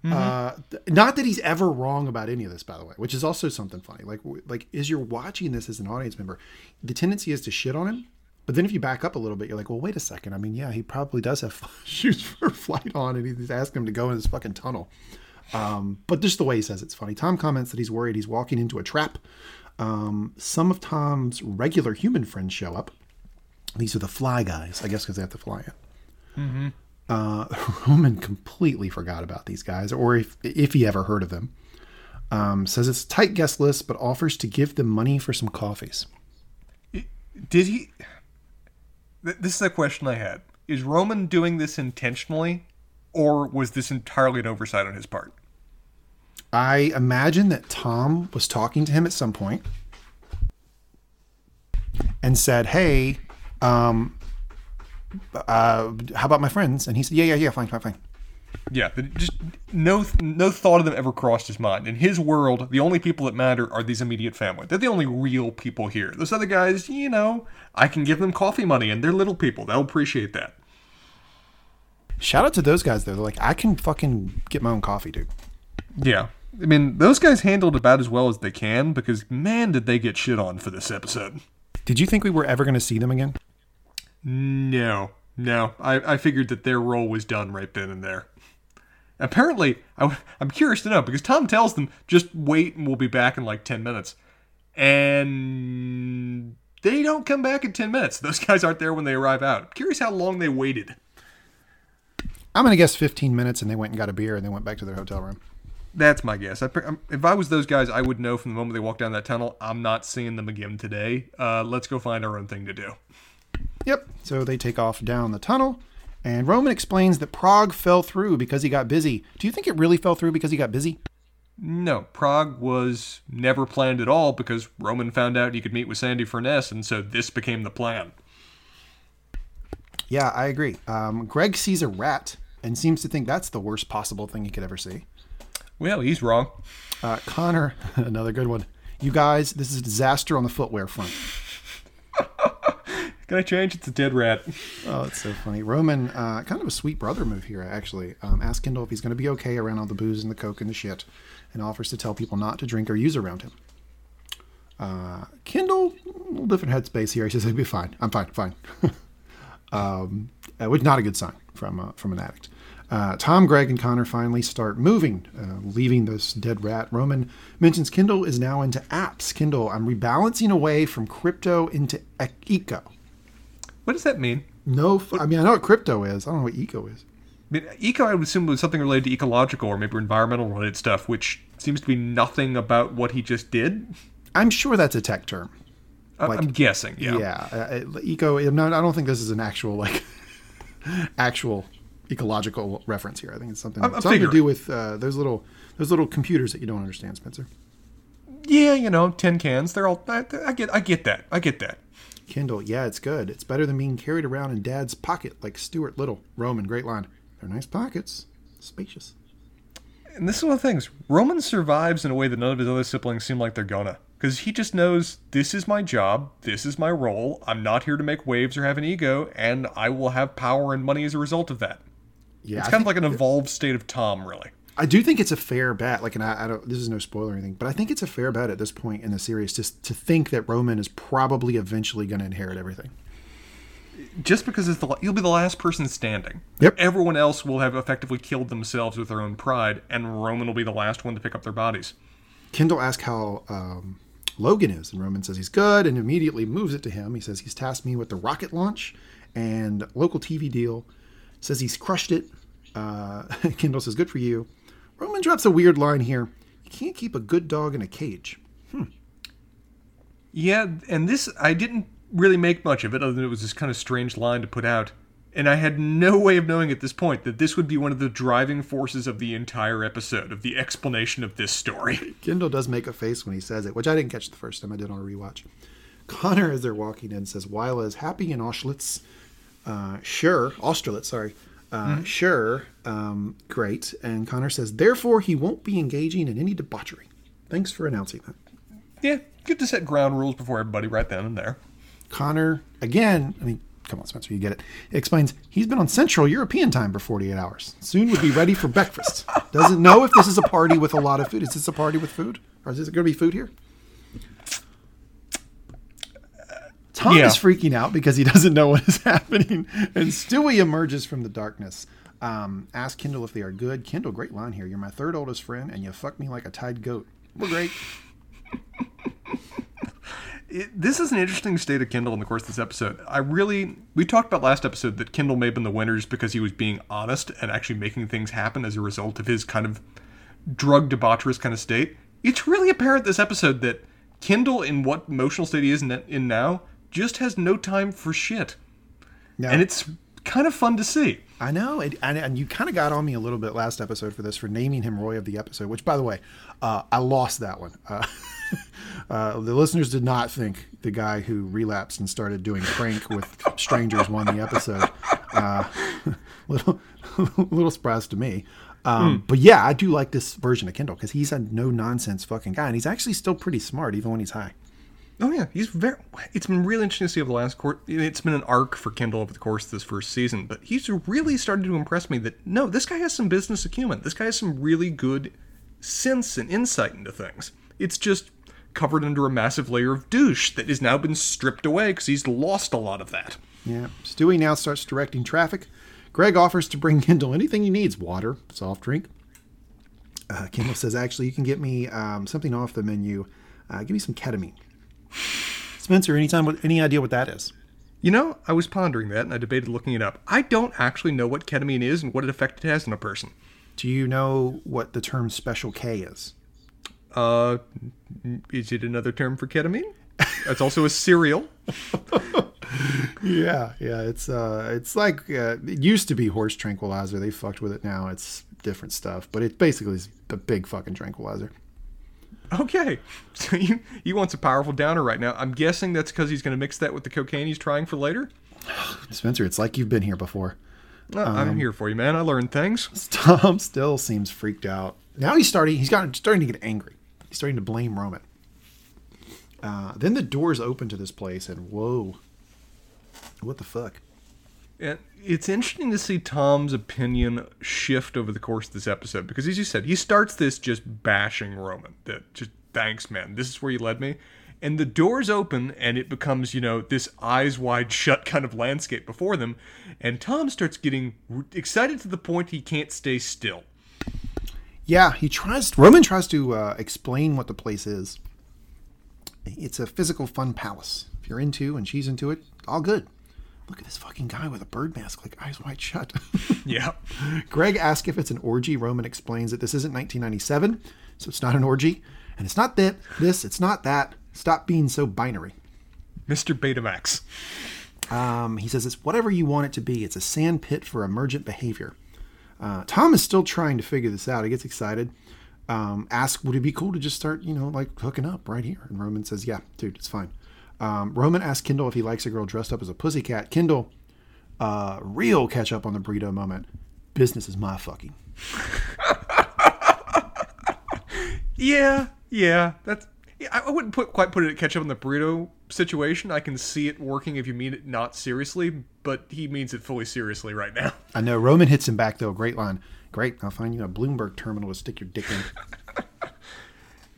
Uh, th- not that he's ever wrong about any of this, by the way, which is also something funny. Like, w- like as you're watching this as an audience member, the tendency is to shit on him. But then if you back up a little bit, you're like, well, wait a second. I mean, yeah, he probably does have shoes for flight on, and he's asking him to go in this fucking tunnel. Um, but just the way he says it's funny. Tom comments that he's worried he's walking into a trap. Um, some of Tom's regular human friends show up. These are the fly guys, I guess, because they have to fly in. Uh, Roman completely forgot about these guys, or if if he ever heard of them. Um, says it's a tight guest list, but offers to give them money for some coffees. Did he? Th- This is a question I had. Is Roman doing this intentionally, or was this entirely an oversight on his part? I imagine that Tom was talking to him at some point and said, "Hey, um, uh, how about my friends?" And he said, "Yeah, yeah, yeah, fine, fine, fine." Yeah, just no no thought of them ever crossed his mind. In his world, the only people that matter are these immediate family. They're the only real people here. Those other guys, you know, I can give them coffee money, and they're little people. They'll appreciate that. Shout out to those guys though. They're like, "I can fucking get my own coffee, dude." Yeah. I mean, those guys handled about as well as they can because, man, did they get shit on for this episode. Did you think we were ever going to see them again? No, no. I, I figured that their role was done right then and there. Apparently, I, am curious to know because Tom tells them, just wait and we'll be back in like 10 minutes. And they don't come back in 10 minutes. Those guys aren't there when they arrive out. Curious how long they waited. I'm going to guess 15 minutes, and they went and got a beer, and they went back to their hotel room. That's my guess. I, um, if I was those guys, I would know from the moment they walked down that tunnel, I'm not seeing them again today. Uh, let's go find our own thing to do. Yep. So they take off down the tunnel, and Roman explains that Prague fell through because he got busy. Do you think it really fell through because he got busy? No, Prague was never planned at all because Roman found out he could meet with Sandy Furness, and so this became the plan. Yeah, I agree. Um, Greg sees a rat and seems to think that's the worst possible thing he could ever see. Well, he's wrong. Uh, Connor, another good one. You guys, this is a disaster on the footwear front. Can I change? It's a dead rat. Oh, it's so funny. Roman, uh, kind of a sweet brother move here, actually. Um, asks Kendall if he's going to be okay around all the booze and the coke and the shit, and offers to tell people not to drink or use around him. Uh, Kendall, a little different headspace here. He says, "He'll be fine. I'm fine, fine." um, uh, which not a good sign from uh, from an addict. Uh, Tom, Greg, and Connor finally start moving, uh, leaving this dead rat. Roman mentions Kendall is now into apps. Kendall, I'm rebalancing away from crypto into ec- eco. What does that mean? No, f- I mean I know what crypto is. I don't know what eco is. I mean, eco, I would assume was something related to ecological or maybe environmental related stuff, which seems to be nothing about what he just did. I'm sure that's a tech term. Like- I'm guessing, yeah. Yeah, uh, uh, eco. I'm not, I don't think this is an actual like actual ecological reference here. I think it's something I'm- I'm something to do with uh, those little those little computers that you don't understand, Spencer. yeah, you know, tin cans. They're all. I, I get. I get that. I get that. Kendall, yeah, it's good. It's better than being carried around in Dad's pocket like Stuart Little. Roman, great line. They're nice pockets, spacious. And this is one of the things. Roman survives in a way that none of his other siblings seem like they're gonna. Because he just knows this is my job, this is my role. I'm not here to make waves or have an ego, and I will have power and money as a result of that. Yeah, It's I kind of like an evolved state of Tom, really. I do think it's a fair bet. Like, and I, I don't. This is no spoiler or anything, but I think it's a fair bet at this point in the series just to think that Roman is probably eventually going to inherit everything. Just because it's the, you'll be the last person standing. Yep. Everyone else will have effectively killed themselves with their own pride, and Roman will be the last one to pick up their bodies. Kendall asks how um, Logan is, and Roman says he's good, and immediately moves it to him. He says he's tasked me with the rocket launch and local TV deal. Says he's crushed it. Uh, Kendall says, "Good for you." Roman drops a weird line here. You can't keep a good dog in a cage. Yeah, and this I didn't really make much of it, other than it was this kind of strange line to put out. And I had no way of knowing at this point that this would be one of the driving forces of the entire episode, of the explanation of this story. Kendall does make a face when he says it, which I didn't catch the first time I did on a rewatch. Connor, as they're walking in, says Willa is happy in Auschwitz. Uh, sure, Austerlitz, sorry. Uh, Sure, um, great. And Connor says, therefore, he won't be engaging in any debauchery. Thanks for announcing that. Yeah, good to set ground rules before everybody right then and there. Connor, again, I mean, come on, Spencer, you get it. Explains he's been on Central European time for 48 hours. Soon would be ready for breakfast. Doesn't know if this is a party with a lot of food. Is this a party with food? Or is this going to be food here? Tom Yeah. is freaking out because he doesn't know what is happening, and Stewy emerges from the darkness. Um, ask Kendall if they are good. Kendall, great line here. You're my third oldest friend, and you fuck me like a tied goat. We're great. It, this is an interesting state of Kendall in the course of this episode. I really, we talked about last episode that Kendall may have been the winners because he was being honest and actually making things happen as a result of his kind of drug debaucherous kind of state. It's really apparent this episode that Kendall, in what emotional state he is in, in now, just has no time for shit. Now, And it's kind of fun to see. I know, and, and, and you kind of got on me a little bit last episode for this for naming him Roy of the episode. Which, by the way, uh, I lost that one. Uh, uh, the listeners did not think the guy who relapsed and started doing prank with strangers won the episode. Uh, little, little surprise to me. Um, But yeah, I do like this version of Kendall because he's a no nonsense fucking guy, and he's actually still pretty smart even when he's high. Oh yeah, he's very. It's been really interesting to see over the last court. It's been an arc for Kendall over the course of this first season, but he's really started to impress me. That no, this guy has some business acumen. This guy has some really good sense and insight into things. It's just covered under a massive layer of douche that has now been stripped away because he's lost a lot of that. Yeah. Stewy now starts directing traffic. Greg offers to bring Kendall anything he needs water, soft drink. Uh, Kendall says, actually, you can get me um, something off the menu. Uh, give me some ketamine. Spencer, anytime, any idea what that is? You know, I was pondering that and I debated looking it up. I don't actually know what ketamine is and what effect it has on a person. Do you know what the term special K is? Uh, is it another term for ketamine? That's also a cereal. Yeah, yeah. It's uh, it's like uh, it used to be horse tranquilizer. They fucked with it now. It's different stuff, but it basically is a big fucking tranquilizer. Okay, so you he wants a powerful downer right now. I'm guessing that's because he's going to mix that with the cocaine he's trying for later. Spencer, it's like you've been here before. Uh, I'm here for you, man. I learned things. Tom still seems freaked out. Now he's starting. He's got starting to get angry. He's starting to blame Roman. Uh, then the doors open to this place, and whoa, what the fuck? And it's interesting to see Tom's opinion shift over the course of this episode because, as you said, he starts this just bashing Roman. That just thanks, man. This is where you led me. And the doors open, and it becomes, you know, this eyes wide shut kind of landscape before them. And Tom starts getting excited to the point he can't stay still. Yeah, he tries. Roman tries to uh, explain what the place is. It's a physical fun palace. If you're into and she's into it, all good. Look at this fucking guy with a bird mask, like eyes wide shut. Yeah. Greg asks if it's an orgy. Roman explains that this isn't 1997, so it's not an orgy, and it's not that. This, it's not that. Stop being so binary. Mr. Betamax. Um, he says it's whatever you want it to be. It's a sand pit for emergent behavior. Uh, Tom is still trying to figure this out. He gets excited. um, ask, would it be cool to just start, you know, like hooking up right here? And Roman says, yeah, dude, it's fine. Um, Roman asks Kendall if he likes a girl dressed up as a pussycat. Kendall, uh, real catch up on the burrito moment. Business is my fucking. Yeah, yeah. That's. Yeah, I I wouldn't put quite put it catch up on the burrito situation. I can see it working if you mean it not seriously, but he means it fully seriously right now. I know Roman hits him back though. Great line. Great. I'll find you a Bloomberg terminal to stick your dick in.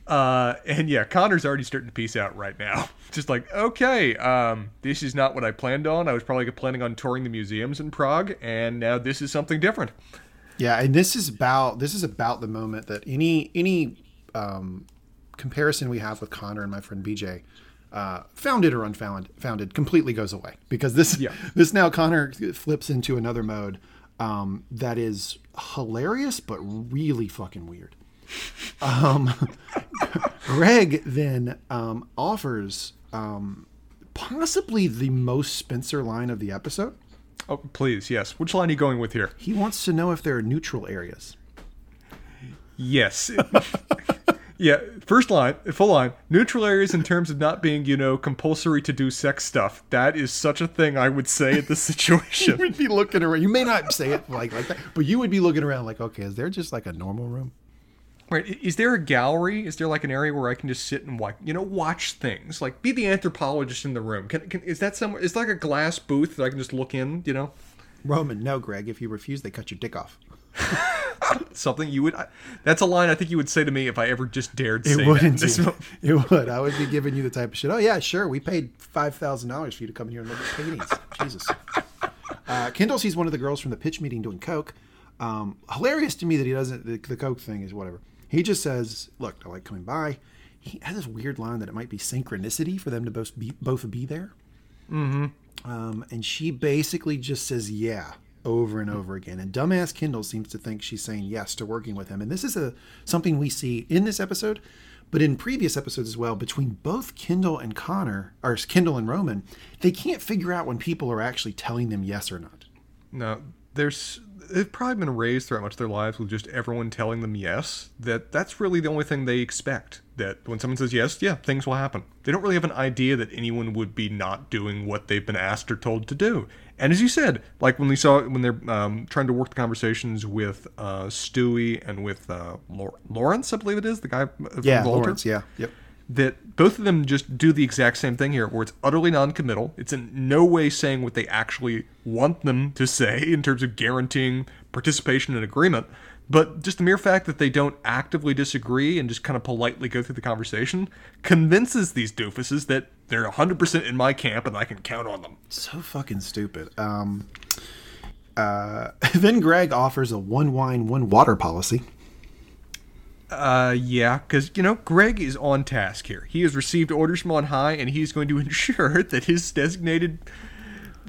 Uh, and yeah, Connor's already starting to piece out right now. Just like, okay, um, this is not what I planned on. I was probably planning on touring the museums in Prague, and now this is something different. Yeah, and this is about this is about the moment that any any um, comparison we have with Connor and my friend BJ, uh, founded or unfounded, founded, completely goes away because this Yeah. this now Connor flips into another mode um, that is hilarious but really fucking weird. Um, Greg then um, offers um, possibly the most Spencer line of the episode. Oh, please, yes. Which line are you going with here? He wants to know if there are neutral areas. Yes. yeah, first line, full line. Neutral areas in terms of not being, you know, compulsory to do sex stuff. That is such a thing I would say in this situation. you would be looking around. You may not say it like like that, but you would be looking around like, okay, is there just like a normal room? Right. Is there a gallery? Is there like an area where I can just sit and watch, you know, watch things? Like be the anthropologist in the room. Can, can is that somewhere? Is like a glass booth that I can just look in? You know, Roman, no, Greg. If you refuse, they cut your dick off. something you would. That's a line I think you would say to me if I ever just dared It wouldn't. It would. I would be giving you the type of shit. Oh yeah, sure. We paid five thousand dollars for you to come in here and look at paintings. Jesus. Uh, Kendall sees one of the girls from the pitch meeting doing coke. Um, hilarious to me that he doesn't. The, the coke thing is whatever. He just says, "Look, I like coming by." He has this weird line that it might be synchronicity for them to both be both be there. Um, and she basically just says yeah over and over again. And dumbass Kendall seems to think she's saying yes to working with him. And this is a something we see in this episode, but in previous episodes as well. Between both Kendall and Connor, or Kendall and Roman, they can't figure out when people are actually telling them yes or not. No, there's they've probably been raised throughout much of their lives with just everyone telling them yes. That that's really the only thing they expect. That when someone says yes, yeah, things will happen. They don't really have an idea that anyone would be not doing what they've been asked or told to do. And as you said, like when we saw when they're um, trying to work the conversations with uh, Stewy and with uh, Lawrence, I believe it is the guy. uh, From Yeah, Lawrence. Yeah, yep. That both of them just do the exact same thing here, where it's utterly non-committal. It's in no way saying what they actually want them to say in terms of guaranteeing participation and agreement, but just the mere fact that they don't actively disagree and just kind of politely go through the conversation convinces these doofuses that they're 100% in my camp and I can count on them. So fucking stupid. Um, uh, then Greg offers a one wine, one water policy. Uh, yeah, because, you know, Greg is on task here. He has received orders from on high, and he's going to ensure that his designated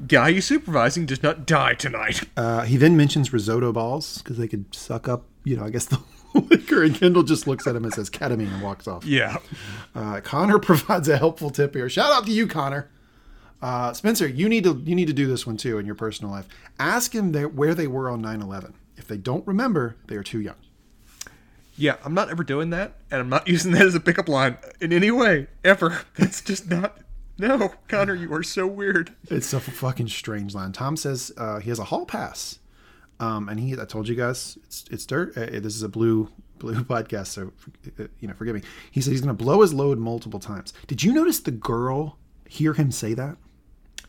guy he's supervising does not die tonight. Uh, he then mentions risotto balls because they could suck up, you know, I guess the liquor. And Kendall just looks at him and says ketamine and walks off. Yeah. Uh, Connor provides a helpful tip here. Shout out to you, Connor. Uh, Spencer, you need to you need to do this one too in your personal life. Ask him where they were on 9/11. If they don't remember, they are too young. Yeah, I'm not ever doing that, and I'm not using that as a pickup line in any way, ever. That's just not. No, Connor, you are so weird. It's a fucking strange line. Tom says uh, he has a hall pass, um, and he. I told you guys it's it's dirt. Uh, this is a blue blue podcast, so uh, you know, forgive me. He said he's going to blow his load multiple times. Did you notice the girl hear him say that?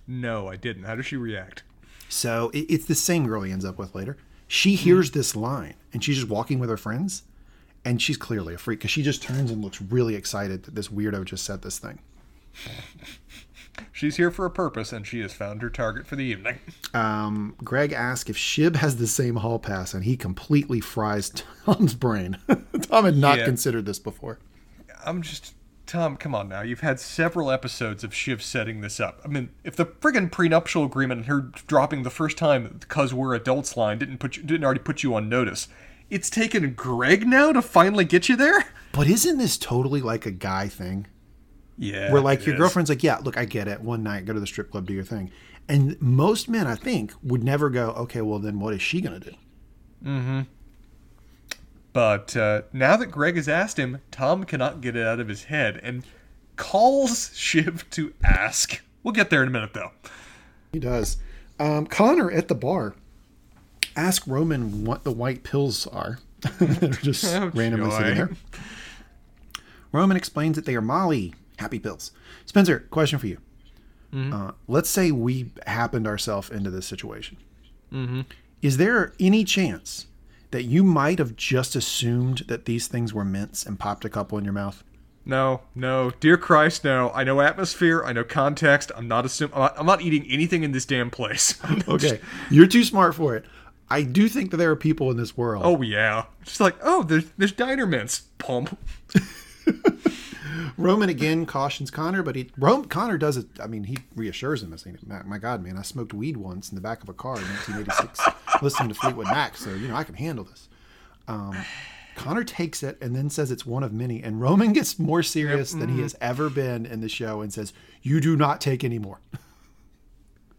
No, I didn't. How does she react? So it, it's the same girl he ends up with later. She hears this line, and she's just walking with her friends, and she's clearly a freak because she just turns and looks really excited that this weirdo just said this thing. She's here for a purpose, and she has found her target for the evening. Um, Greg asks if Shiv has the same hall pass, and he completely fries Tom's brain. Tom had not Yeah. considered this before. I'm just. Tom, come on now. You've had several episodes of Shiv setting this up. I mean, if the friggin' prenuptial agreement and her dropping the first time because we're adults line didn't put you didn't already put you on notice, it's taken Greg now to finally get you there. But isn't this totally like a guy thing? Yeah. Where like your is. girlfriend's like, yeah, look, I get it. One night, go to the strip club, do your thing. And most men, I think, would never go, okay, well then what is she gonna do? Mm hmm. But uh, now that Greg has asked him, Tom cannot get it out of his head and calls Shiv to ask. We'll get there in a minute, though. He does. Um, Connor at the bar ask Roman what the white pills are. They're just Oh, randomly joy. sitting there. Roman explains that they are Molly happy pills. Spencer, question for you. Mm-hmm. Uh, let's say we happened ourselves into this situation. Mm-hmm. Is there any chance that you might have just assumed that these things were mints and popped a couple in your mouth? No, no, dear Christ, no. I know atmosphere. I know context. I'm not assuming. I'm I'm not eating anything in this damn place. Okay, you're too smart for it. I do think that there are people in this world. oh yeah. Just like, oh, there's there's diner mints. Pump. Roman again cautions Connor, but he Rome, Connor does it. I mean, he reassures him, saying, "My, my God, man, I smoked weed once in the back of a car in 1986, listening to Fleetwood Mac, so you know I can handle this." Um, Connor takes it and then says it's one of many, and Roman gets more serious than he has ever been in the show and says, "You do not take any more."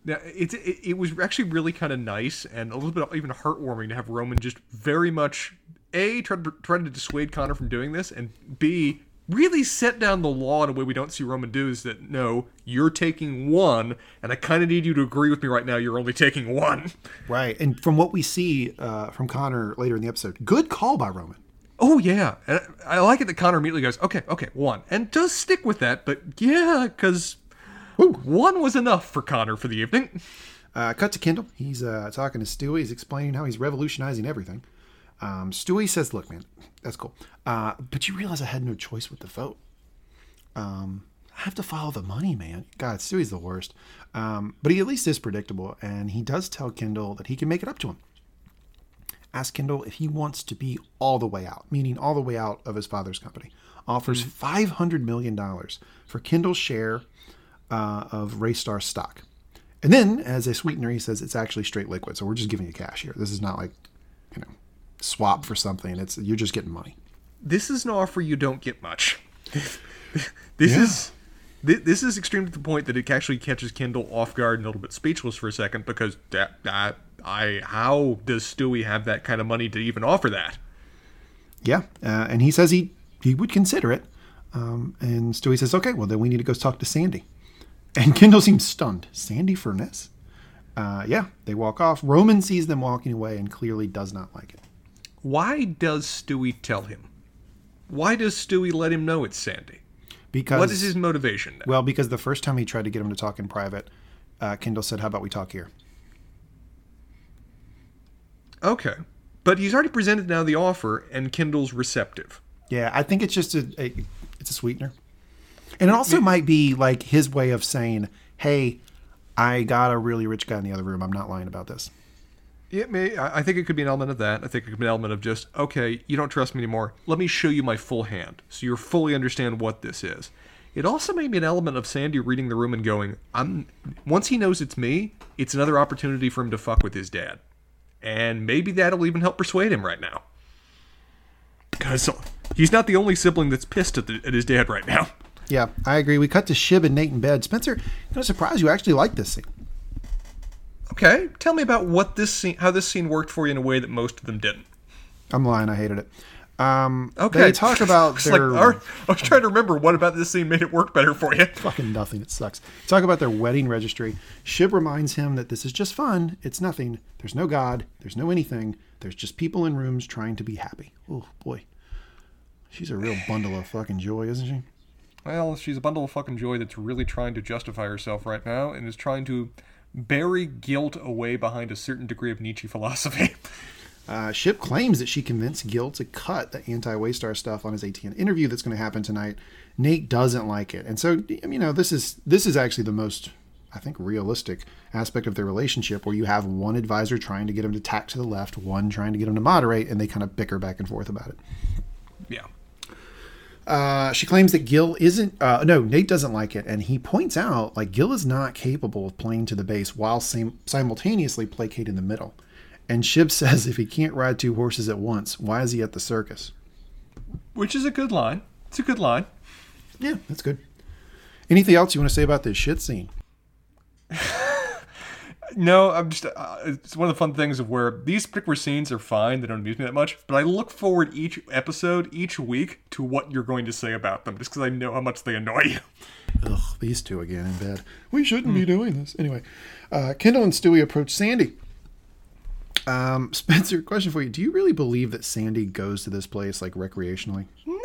Yeah, it's it, it was actually really kind of nice and a little bit even heartwarming to have Roman just very much a try to try to dissuade Connor from doing this, and b really set down the law in a way we don't see Roman do. Is that no, you're taking one, and I kind of need you to agree with me right now. You're only taking one. Right, and from what we see uh, from Connor later in the episode, good call by Roman. Oh yeah, and I I like it that Connor immediately goes, okay, okay, one, and does stick with that. But yeah, because one was enough for Connor for the evening. Uh, cut to Kendall. He's uh, talking to Stewy. He's explaining how he's revolutionizing everything. Um, Stewy says, "Look, man, that's cool, uh, but you realize I had no choice with the vote. Um, I have to follow the money, man. God, Stewy's the worst. Um, but he at least is predictable, and he does tell Kendall that he can make it up to him. Ask Kendall if he wants to be all the way out, meaning all the way out of his father's company. Offers five hundred million dollars for Kendall's share uh, of Waystar stock." And then, as a sweetener, he says it's actually straight liquid. So we're just giving you cash here. This is not like, you know, swap for something. It's you're just getting money. this is an offer you don't get much. this Yeah. is thi- this is extreme to the point that it actually catches Kendall off guard and a little bit speechless for a second because that, that I how does Stewy have that kind of money to even offer that? Yeah, uh, and he says he he would consider it. Um, and Stewy says, "Okay, well then we need to go talk to Sandy." And Kendall seems stunned. Sandy Furness? Uh, yeah, they walk off. Roman sees them walking away and clearly does not like it. Why does Stewy tell him? Why does Stewy let him know it's Sandy? Because What is his motivation? Now? well, because the first time he tried to get him to talk in private, uh, Kendall said, "How about we talk here?" Okay, but he's already presented now the offer, and Kendall's receptive. Yeah, I think it's just a, a it's a sweetener. And it also might be like his way of saying, "Hey, I got a really rich guy in the other room. I'm not lying about this." It may. I I think it could be an element of that. I think it could be an element of just, okay, you don't trust me anymore. Let me show you my full hand, so you fully understand what this is. It also may be an element of Sandy reading the room and going, I'm. Once he knows it's me, it's another opportunity for him to fuck with his dad, and maybe that'll even help persuade him right now. Because he's not the only sibling that's pissed at, the, at his dad right now. Yeah, I agree. We cut to Shiv and Nate in bed. Spencer, i'm not surprise, you actually like this scene. Okay, tell me about what this scene, how this scene worked for you in a way that most of them didn't. I'm lying. I hated it. Um, Okay. They talk about like, their all right, I was trying to remember what about this scene made it work better for you. fucking nothing. It sucks. Talk about their wedding registry. Shiv reminds him that this is just fun. It's nothing. There's no God. There's no anything. There's just people in rooms trying to be happy. Oh boy, she's a real bundle of fucking joy, isn't she? Well, she's a bundle of fucking joy that's really trying to justify herself right now and is trying to bury guilt away behind a certain degree of Nietzsche philosophy. Uh, Shiv claims that she convinced Gil to cut the anti-Waystar stuff on his ATN interview that's going to happen tonight. Nate doesn't like it, and so you know this is this is actually the most I think realistic aspect of their relationship, where you have one advisor trying to get him to tack to the left, one trying to get him to moderate, and they kind of bicker back and forth about it. yeah. Uh, she claims that Gil isn't. Uh, no, Nate doesn't like it, and he points out like Gil is not capable of playing to the base while sim- simultaneously placating the middle. And Shiv says if he can't ride two horses at once, why is he at the circus? Which is a good line. It's a good line. Yeah, that's good. Anything else you want to say about this shit scene? No, I'm just. Uh, it's one of the fun things of where these particular scenes are fine. They don't amuse me that much. But I look forward each episode, each week, to what you're going to say about them, just because I know how much they annoy you. Ugh, these two again in bed. We shouldn't be doing this. Anyway, uh, Kendall and Stewy approach Sandy. Um, Spencer, question for you: Do you really believe that Sandy goes to this place like recreationally? No,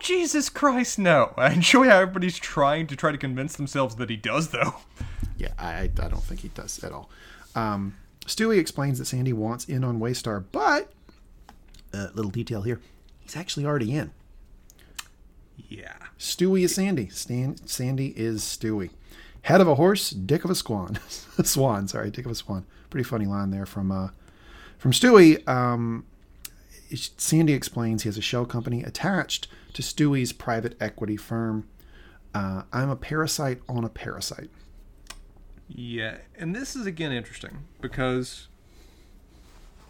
Jesus Christ, no. I enjoy how everybody's trying to try to convince themselves that he does, though. Yeah, I, I don't think he does at all. Um, Stewy explains that Sandy wants in on Waystar, but uh, little detail here: he's actually already in. Yeah. Stewy is Sandy. Stan, Sandy is Stewy. Head of a horse, dick of a swan. swan, sorry, dick of a swan. Pretty funny line there from uh, from Stewy. Um, Sandy explains he has a shell company attached to Stewy's private equity firm. Uh, I'm a parasite on a parasite. Yeah, and this is again interesting because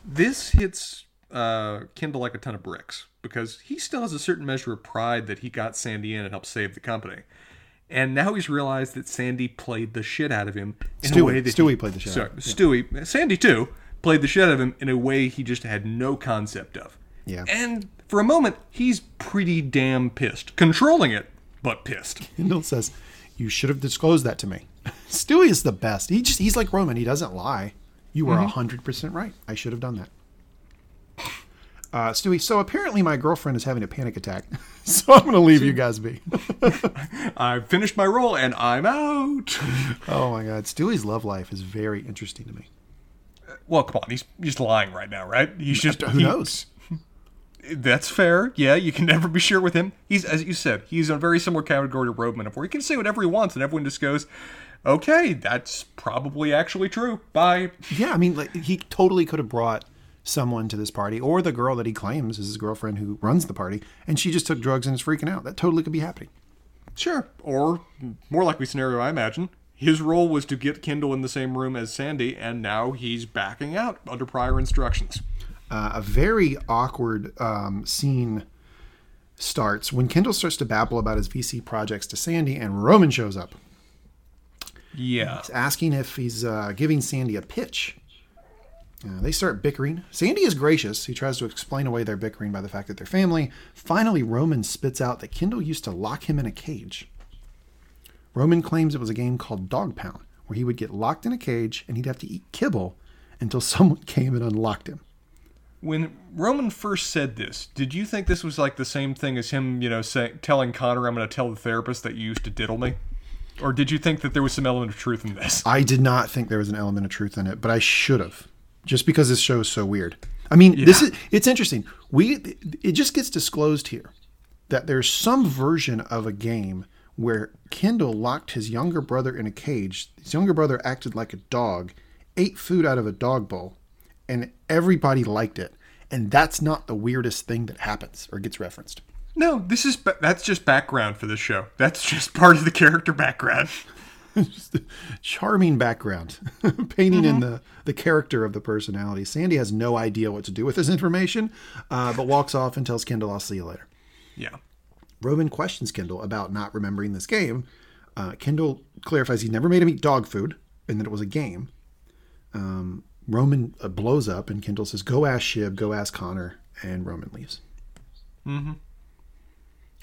this hits uh, Kendall like a ton of bricks because he still has a certain measure of pride that he got Sandy in and helped save the company. And now he's realized that Sandy played the shit out of him in Stewy, a way that Stewy he, played the shit sorry, out of him. Stewy, Sandy too, played the shit out of him in a way he just had no concept of. Yeah. And for a moment, he's pretty damn pissed. Controlling it, but pissed. Kendall says, "You should have disclosed that to me." Stewy is the best. He just he's like Roman. He doesn't lie. You were 100 percent right. I should have done that. Uh, Stewy, so apparently my girlfriend is having a panic attack, so I'm going to leave you guys be. I've finished my role and I'm out. oh my God, Stewy's love life is very interesting to me. Well, come on, he's just lying right now, right? He's just Who he- knows? That's fair. Yeah, you can never be sure with him. He's as you said, he's a very similar category to Roman, where he can say whatever he wants, and everyone just goes, "Okay, that's probably actually true." Bye. Yeah, I mean, like he totally could have brought someone to this party, or the girl that he claims is his girlfriend who runs the party, and she just took drugs and is freaking out. That totally could be happening. Sure. Or more likely scenario, I imagine. His role was to get Kendall in the same room as Sandy, and now he's backing out under prior instructions. Uh, a very awkward um, scene starts when Kendall starts to babble about his VC projects to Sandy, and Roman shows up. Yeah. He's asking if he's uh, giving Sandy a pitch. Uh, they start bickering. Sandy is gracious. He tries to explain away their bickering by the fact that they're family. Finally, Roman spits out that Kendall used to lock him in a cage. Roman claims it was a game called Dog Pound, where he would get locked in a cage and he'd have to eat kibble until someone came and unlocked him. When Roman first said this, did you think this was like the same thing as him, you know, say, telling Connor, "I'm going to tell the therapist that you used to diddle me," or did you think that there was some element of truth in this? I did not think there was an element of truth in it, but I should have, just because this show is so weird. I mean, this is it's interesting. We it just gets disclosed here that there's some version of a game where Kendall locked his younger brother in a cage. His younger brother acted like a dog, ate food out of a dog bowl, and everybody liked it. And that's not the weirdest thing that happens or gets referenced. No, this is that's just background for this show. That's just part of the character background. charming background, painting in the, the character of the personality. Sandy has no idea what to do with this information, uh, but walks off and tells Kendall, I'll see you later. Yeah. Roman questions Kendall about not remembering this game. Uh, Kendall clarifies he never made him eat dog food and that it was a game. Um, Roman uh, blows up and Kendall says, Go ask Shiv, go ask Connor, and Roman leaves. Mm-hmm.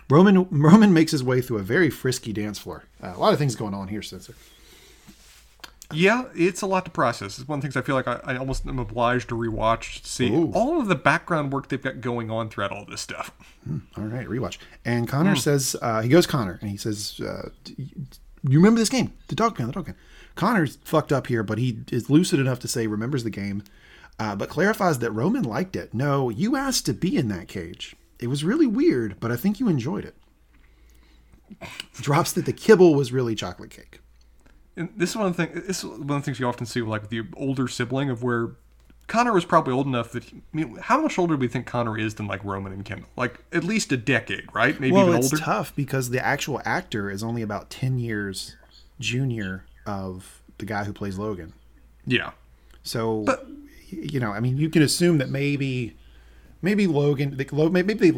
Roman Roman makes his way through a very frisky dance floor. Uh, a lot of things going on here, Spencer. Yeah, it's a lot to process. It's one of the things I feel like I, I almost am obliged to rewatch to see Ooh. all of the background work they've got going on throughout all this stuff. All right, rewatch. And Connor says, uh, he goes Connor, and he says, uh, "You remember this game, the dog pound, the dog pound." Connor's fucked up here, but he is lucid enough to say remembers the game, uh, but clarifies that Roman liked it. No, you asked to be in that cage. It was really weird, but I think you enjoyed it. Drops that the kibble was really chocolate cake. And this is one of the things. This is one of the things you often see with like the older sibling of where Connor was probably old enough that he, I mean, how much older do we think Connor is than like Roman and Kendall? Like at least a decade, right? Maybe well, even it's older. tough because the actual actor is only about ten years junior of the guy who plays Logan. Yeah. So, you know, I mean, you can assume that maybe, maybe Logan, maybe they've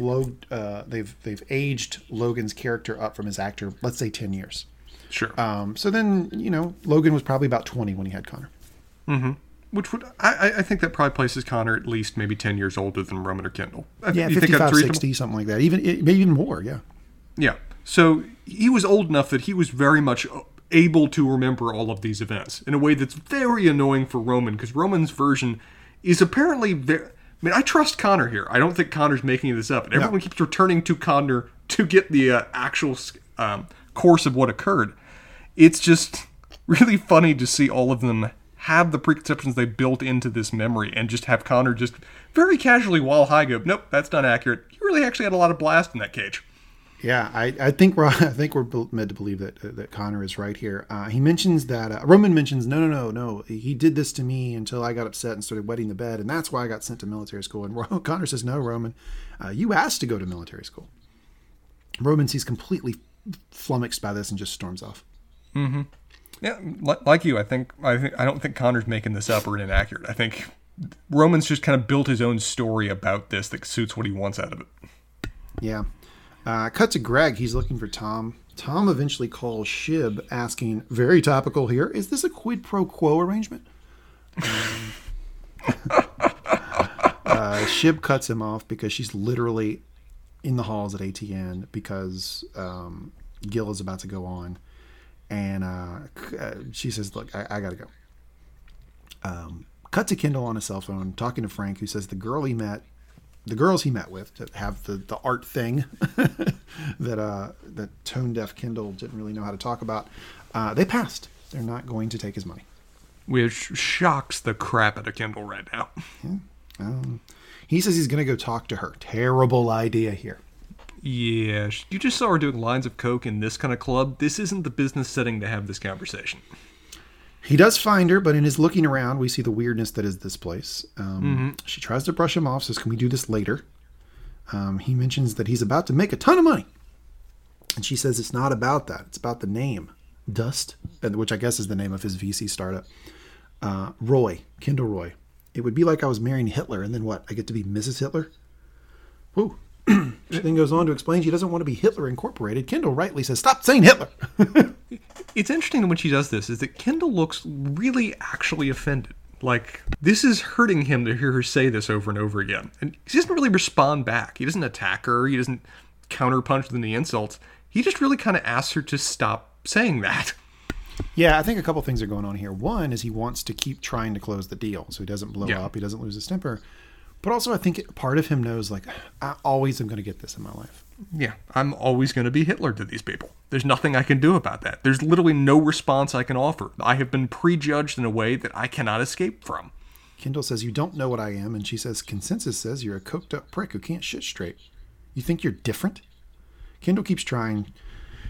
uh, they've they've aged Logan's character up from his actor, let's say ten years. Sure. Um, so then, you know, Logan was probably about twenty when he had Connor. Mm-hmm. Which would I, I- think that probably places Connor at least maybe ten years older than Roman or Kendall. I- Yeah, you 55, that's 60, something like that. Even maybe even more. Yeah. Yeah. So he was old enough that he was very much able to remember all of these events in a way that's very annoying for Roman because Roman's version is apparently very. I mean, I trust Connor here. I don't think Connor's making this up. And everyone keeps returning to Connor to get the uh, actual um, course of what occurred. It's just really funny to see all of them have the preconceptions they built into this memory and just have Connor just very casually while high go, nope, that's not accurate. You really actually had a lot of blast in that cage. Yeah, I, I think we're I think we're meant to believe that that Connor is right here. Uh, he mentions that uh, Roman mentions no no no no he did this to me until I got upset and started wetting the bed and that's why I got sent to military school. And Connor says no Roman, uh, you asked to go to military school. Roman sees completely flummoxed by this and just storms off. Yeah, like you, I think I think I don't think Connor's making this up or inaccurate. I think Roman's just kind of built his own story about this that suits what he wants out of it. Yeah. Uh, cut to Greg. He's looking for Tom. Tom eventually calls Shiv, asking, very topical here, is this a quid pro quo arrangement? Um, uh, Shiv cuts him off because she's literally in the halls at ATN because um, Gil is about to go on. And uh, uh, she says, Look, I, I got to go. Um, cut to Kendall on a cell phone talking to Frank, who says the girl he met the girls he met with to have the, the art thing that uh, that tone deaf Kendall didn't really know how to talk about. Uh, they passed. They're not going to take his money. Which shocks the crap out of Kendall right now. Um, he says he's going to go talk to her. Terrible idea here. Yeah, you just saw her doing lines of coke in this kind of club. This isn't the business setting to have this conversation. He does find her, but in his looking around, we see the weirdness that is this place. Um, She tries to brush him off, says, Can we do this later? Um, he mentions that he's about to make a ton of money. And she says it's not about that. It's about the name, Dust, which I guess is the name of his VC startup. Uh, Roy, Kendall Roy. It would be like I was marrying Hitler, and then what? I get to be Mrs. Hitler? Woo. she then goes on to explain she doesn't want to be Hitler Incorporated. Kendall rightly says, Stop saying Hitler. It's interesting when she does this is that Kendall looks really actually offended. Like this is hurting him to hear her say this over and over again, and he doesn't really respond back. He doesn't attack her. He doesn't counterpunch with any insults. He just really kind of asks her to stop saying that. Yeah, I think a couple things are going on here. One is he wants to keep trying to close the deal so he doesn't blow Yeah. up, he doesn't lose his temper. But also, I think part of him knows, like, I always am going to get this in my life. Yeah, I'm always going to be Hitler to these people. There's nothing I can do about that. There's literally no response I can offer. I have been prejudged in a way that I cannot escape from. Kendall says, You don't know what I am. And she says, Consensus says you're a coked up prick who can't shit straight. You think you're different? Kendall keeps trying.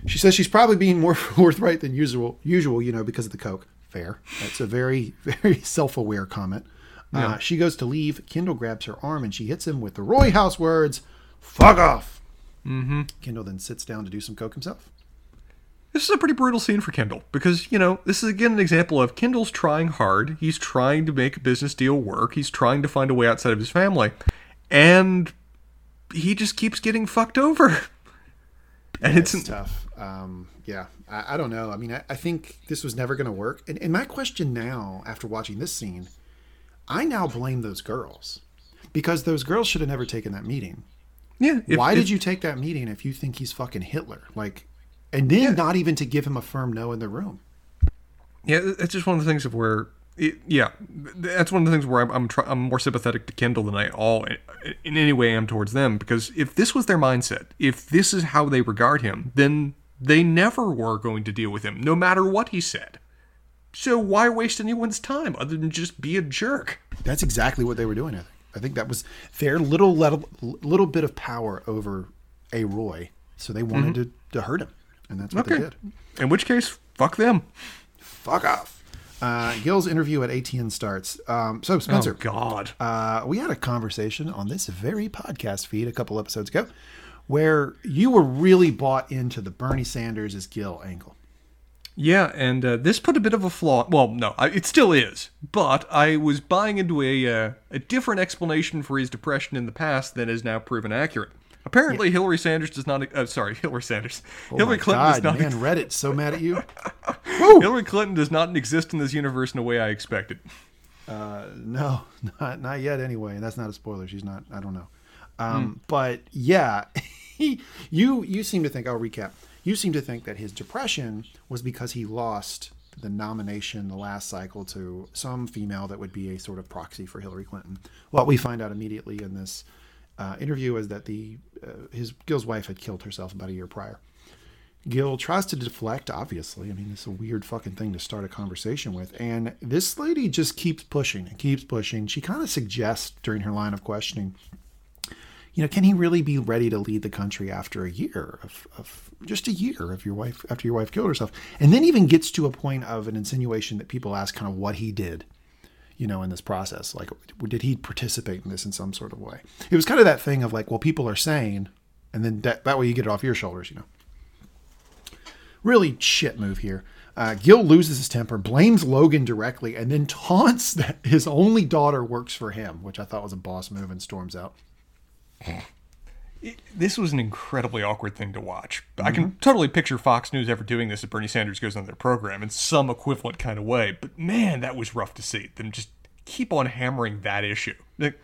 She says she's probably being more forthright than usual, usual, you know, because of the coke. Fair. That's a very, very self aware comment. Uh, she goes to leave. Kendall grabs her arm and she hits him with the Roy House words, fuck off. Mm-hmm. Kendall then sits down to do some coke himself. This is a pretty brutal scene for Kendall because, you know, this is again an example of Kendall's trying hard. He's trying to make a business deal work. He's trying to find a way outside of his family. And he just keeps getting fucked over. And it's, It's tough. Um, yeah, I, I don't know. I mean, I, I think this was never going to work. And, and my question now, after watching this scene, I now blame those girls because those girls should have never taken that meeting. Yeah. if- Why if- did you take that meeting if you think he's fucking Hitler? Like, and then not even to give him a firm no in the room. Yeah, it's just one of the things of where, it, yeah, that's one of the things where I'm I'm, try, I'm more sympathetic to Kendall than I all in any way am towards them because if this was their mindset, if this is how they regard him, then they never were going to deal with him, no matter what he said. So why waste anyone's time other than just be a jerk? That's exactly what they were doing. I think. I think that was their little little, little bit of power over a Roy, so they wanted to, to hurt him, and that's what they did. In which case, fuck them. Fuck off. Uh, Gil's interview at ATN starts. Um, so Spencer, Oh God. uh, we had a conversation on this very podcast feed a couple episodes ago where you were really bought into the Bernie Sanders is Gil angle. Yeah, and uh, this put a bit of a flaw. Well, no, I, it still is. But I was buying into a uh, a different explanation for his depression in the past than is now proven accurate. Apparently, Hillary Sanders does not. Uh, sorry, Hillary Sanders. Oh Hillary my Clinton God, does not. man, Reddit so mad at you. Hillary Clinton does not exist in this universe in a way I expected. Uh, no, not not yet. Anyway, and that's not a spoiler. She's not. I don't know. Um, But yeah, you you seem to think. I'll recap. You seem to think that his depression was because he lost the nomination the last cycle to some female that would be a sort of proxy for Hillary Clinton. What we find out immediately in this uh, interview is that the uh, his Gil's wife had killed herself about a year prior. Gil tries to deflect, obviously. I mean, it's a weird fucking thing to start a conversation with. And this lady just keeps pushing and keeps pushing. She kind of suggests during her line of questioning, you know, can he really be ready to lead the country after a year of, of just a year of your wife after your wife killed herself? And then even gets to a point of an insinuation that people ask kind of what he did, you know, in this process. Like, did he participate in this in some sort of way? It was kind of that thing of like, well, people are saying, and then that, that way you get it off your shoulders, you know really shit move here. Uh, Gil loses his temper, blames Logan directly, and then taunts that his only daughter works for him, which I thought was a boss move, and storms out. It, this was an incredibly awkward thing to watch. I can totally picture Fox News ever doing this if Bernie Sanders goes on their program in some equivalent kind of way. But man, that was rough to see. Them just keep on hammering that issue. Like,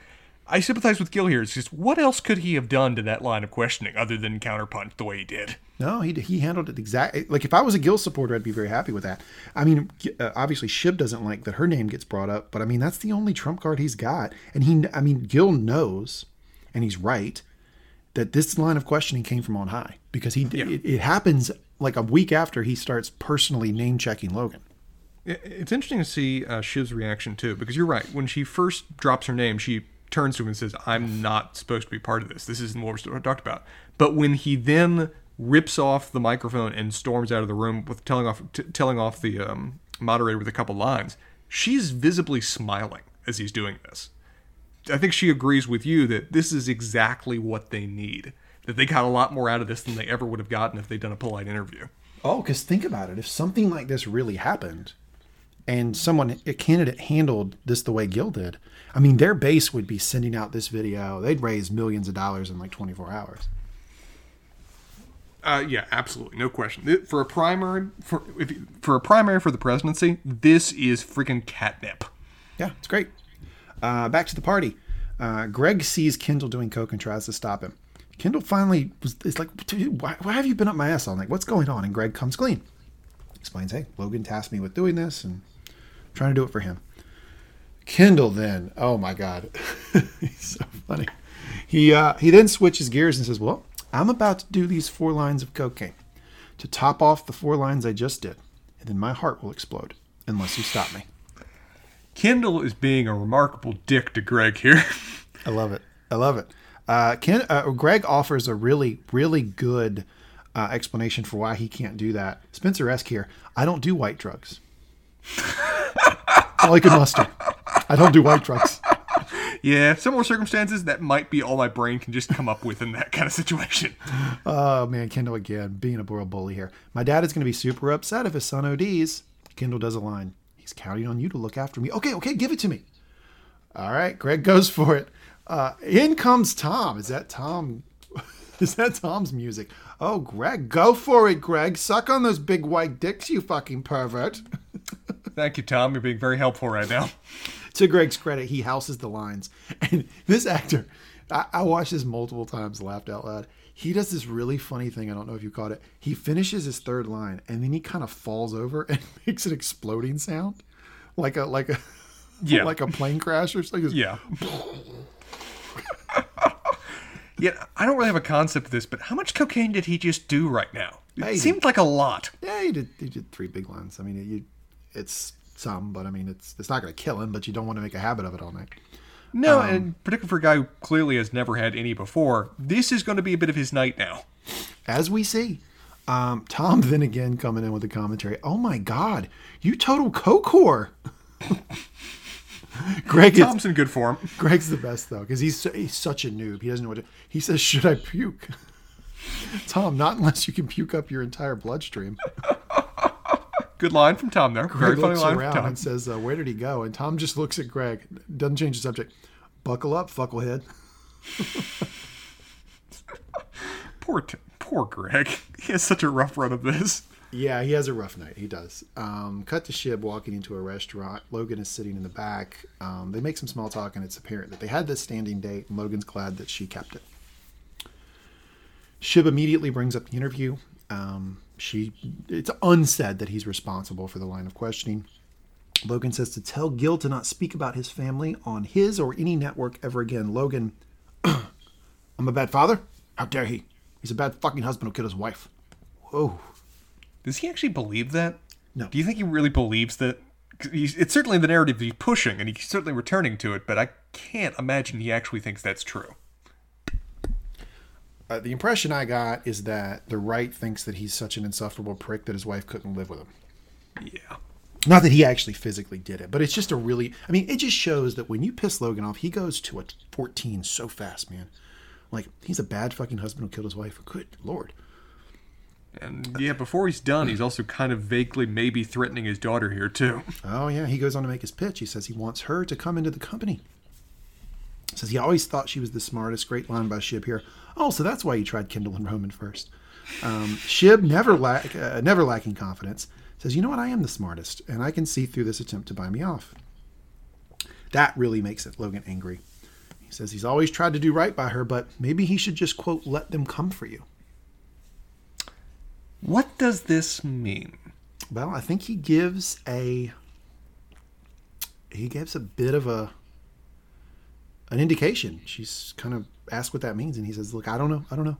I sympathize with Gil here. It's just what else could he have done to that line of questioning other than counterpunch the way he did? No, he he handled it exactly like if I was a Gil supporter, I'd be very happy with that. I mean, uh, obviously Shiv doesn't like that her name gets brought up, but I mean that's the only trump card he's got, and he, I mean, Gil knows, and he's right, that this line of questioning came from on high because he Yeah. it, it happens like a week after he starts personally name checking Logan. It's interesting to see uh, Shiv's reaction too, because you're right. When she first drops her name, she turns to him and says, "I'm not supposed to be part of this. This isn't what we're talked about." But when he then rips off the microphone and storms out of the room with telling off t- telling off the um, moderator with a couple lines, she's visibly smiling as he's doing this. I think she agrees with you that this is exactly what they need. That they got a lot more out of this than they ever would have gotten if they'd done a polite interview. Oh, because think about it. If something like this really happened and someone, a candidate handled this the way Gil did, I mean, their base would be sending out this video. They'd raise millions of dollars in like 24 hours. Uh, yeah, absolutely, no question. For a primary, for if for a primary for the presidency, this is freaking catnip. Yeah, it's great. Uh, back to the party. Uh, Greg sees Kendall doing coke and tries to stop him. Kendall finally was, is like, why, why have you been up my ass all night? What's going on? And Greg comes clean. Explains, hey, Logan tasked me with doing this and I'm trying to do it for him. Kendall then, oh my God, he's so funny. He, uh, he then switches gears and says, well, I'm about to do these four lines of cocaine to top off the four lines I just did. And then my heart will explode unless you stop me. Kendall is being a remarkable dick to Greg here. I love it. I love it. Uh, Ken, uh, Greg offers a really, really good uh, explanation for why he can't do that. Spencer esque here. I don't do white drugs. all I can muster. I don't do white drugs. yeah, similar circumstances, that might be all my brain can just come up with in that kind of situation. Oh man, Kendall again being a real bully here. My dad is going to be super upset if his son ODs. Kendall does a line. He's counting on you to look after me. Okay, okay, give it to me. All right, Greg goes for it. Uh, in comes Tom. Is that Tom? Is that Tom's music? Oh, Greg, go for it, Greg. Suck on those big white dicks, you fucking pervert. Thank you, Tom. You're being very helpful right now. to Greg's credit, he houses the lines. And this actor, I, I watched this multiple times, laughed out loud. He does this really funny thing. I don't know if you caught it. He finishes his third line and then he kind of falls over and makes an exploding sound, like a like a Yeah. like a plane crash or something. Yeah. yeah, I don't really have a concept of this, but how much cocaine did he just do right now? It Hey, seemed like a lot. Yeah, he did. He did three big lines. I mean, it, you, it's some, but I mean, it's it's not going to kill him. But you don't want to make a habit of it all night. No, and particularly for a guy who clearly has never had any before, this is going to be a bit of his night now. as we see. Um, Tom then again coming in with a commentary. Oh my God, you total coke whore. Greg is Tom's in good form. Greg's the best though because he's he's such a noob. He doesn't know what to, he says. Should I puke? Tom, not unless you can puke up your entire bloodstream. Good line from Tom there. Very Greg funny looks line around from Tom. and says, uh, "Where did he go?" And Tom just looks at Greg, doesn't change the subject. Buckle up, fucklehead. Poor, t- poor Greg. He has such a rough run of this. Yeah, he has a rough night. He does. Um, cut to Shiv walking into a restaurant. Logan is sitting in the back. Um, they make some small talk, and it's apparent that they had this standing date, and Logan's glad that she kept it. Shiv immediately brings up the interview. Um, she, it's unsaid that he's responsible for the line of questioning. Logan says to tell Gil to not speak about his family on his or any network ever again. Logan, I'm a bad father? How dare he? He's a bad fucking husband who killed his wife. Whoa. Does he actually believe that? No. Do you think he really believes that? He's, it's certainly the narrative he's pushing, and he's certainly returning to it. But I can't imagine he actually thinks that's true. Uh, the impression I got is that the right thinks that he's such an insufferable prick that his wife couldn't live with him. Yeah. Not that he actually physically did it, but it's just a really. I mean, it just shows that when you piss Logan off, he goes to a 14 so fast, man. Like, he's a bad fucking husband who killed his wife. Good lord. And yeah, before he's done, he's also kind of vaguely maybe threatening his daughter here too. Oh, yeah. He goes on to make his pitch. He says he wants her to come into the company. Says he always thought she was the smartest. Great line by Shiv here. Oh, so that's why he tried Kendall and Roman first. Um, Shiv, never, lack, uh, never lacking confidence, says, You know what? I am the smartest, and I can see through this attempt to buy me off. That really makes it Logan angry. He says he's always tried to do right by her, but maybe he should just, quote, let them come for you. What does this mean? Well, I think he gives a he gives a bit of a an indication. She's kind of asked what that means, and he says, "Look, I don't know, I don't know,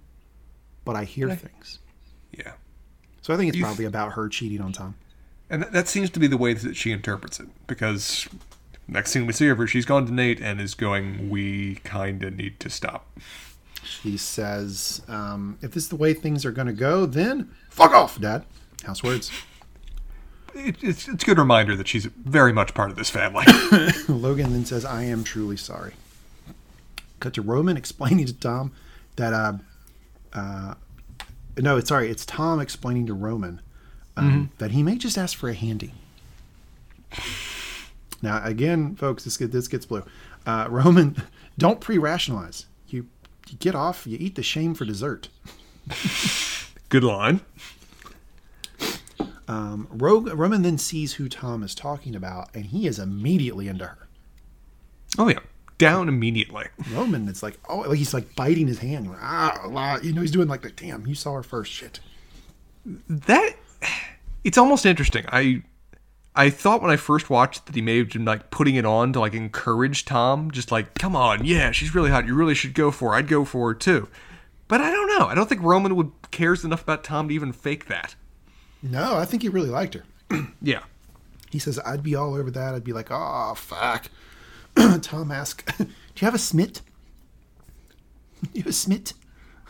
but I hear things." Yeah. So I think it's You- probably about her cheating on Tom. And that, that seems to be the way that she interprets it, because next thing we see of her, she's gone to Nate and is going, "We kind of need to stop." She says, um, "If this is the way things are going to go, then fuck off, Dad." House words. It, it's it's a good reminder that she's very much part of this family. Logan then says, "I am truly sorry." Cut to Roman explaining to Tom that, uh, uh, no, it's sorry, it's Tom explaining to Roman um, that he may just ask for a handy. Now, again, folks, this get, this gets blue. Uh, Roman, don't pre-rationalize. You, you get off. You eat the shame for dessert. good line. Um, Ro- Roman then sees who Tom is talking about, and he is immediately into her. Oh yeah, down immediately. Roman, it's like, oh, like he's like biting his hand. Like, ah, la- you know, he's doing like the damn. You saw her first, shit. That it's almost interesting. I I thought when I first watched that he may have been like putting it on to like encourage Tom, just like, come on, yeah, she's really hot. You really should go for her. I'd go for her too. But I don't know. I don't think Roman would cares enough about Tom to even fake that. No, I think he really liked her. Yeah. He says, I'd be all over that. I'd be like, oh, fuck. Tom asks, do you have a smit? you have a smit?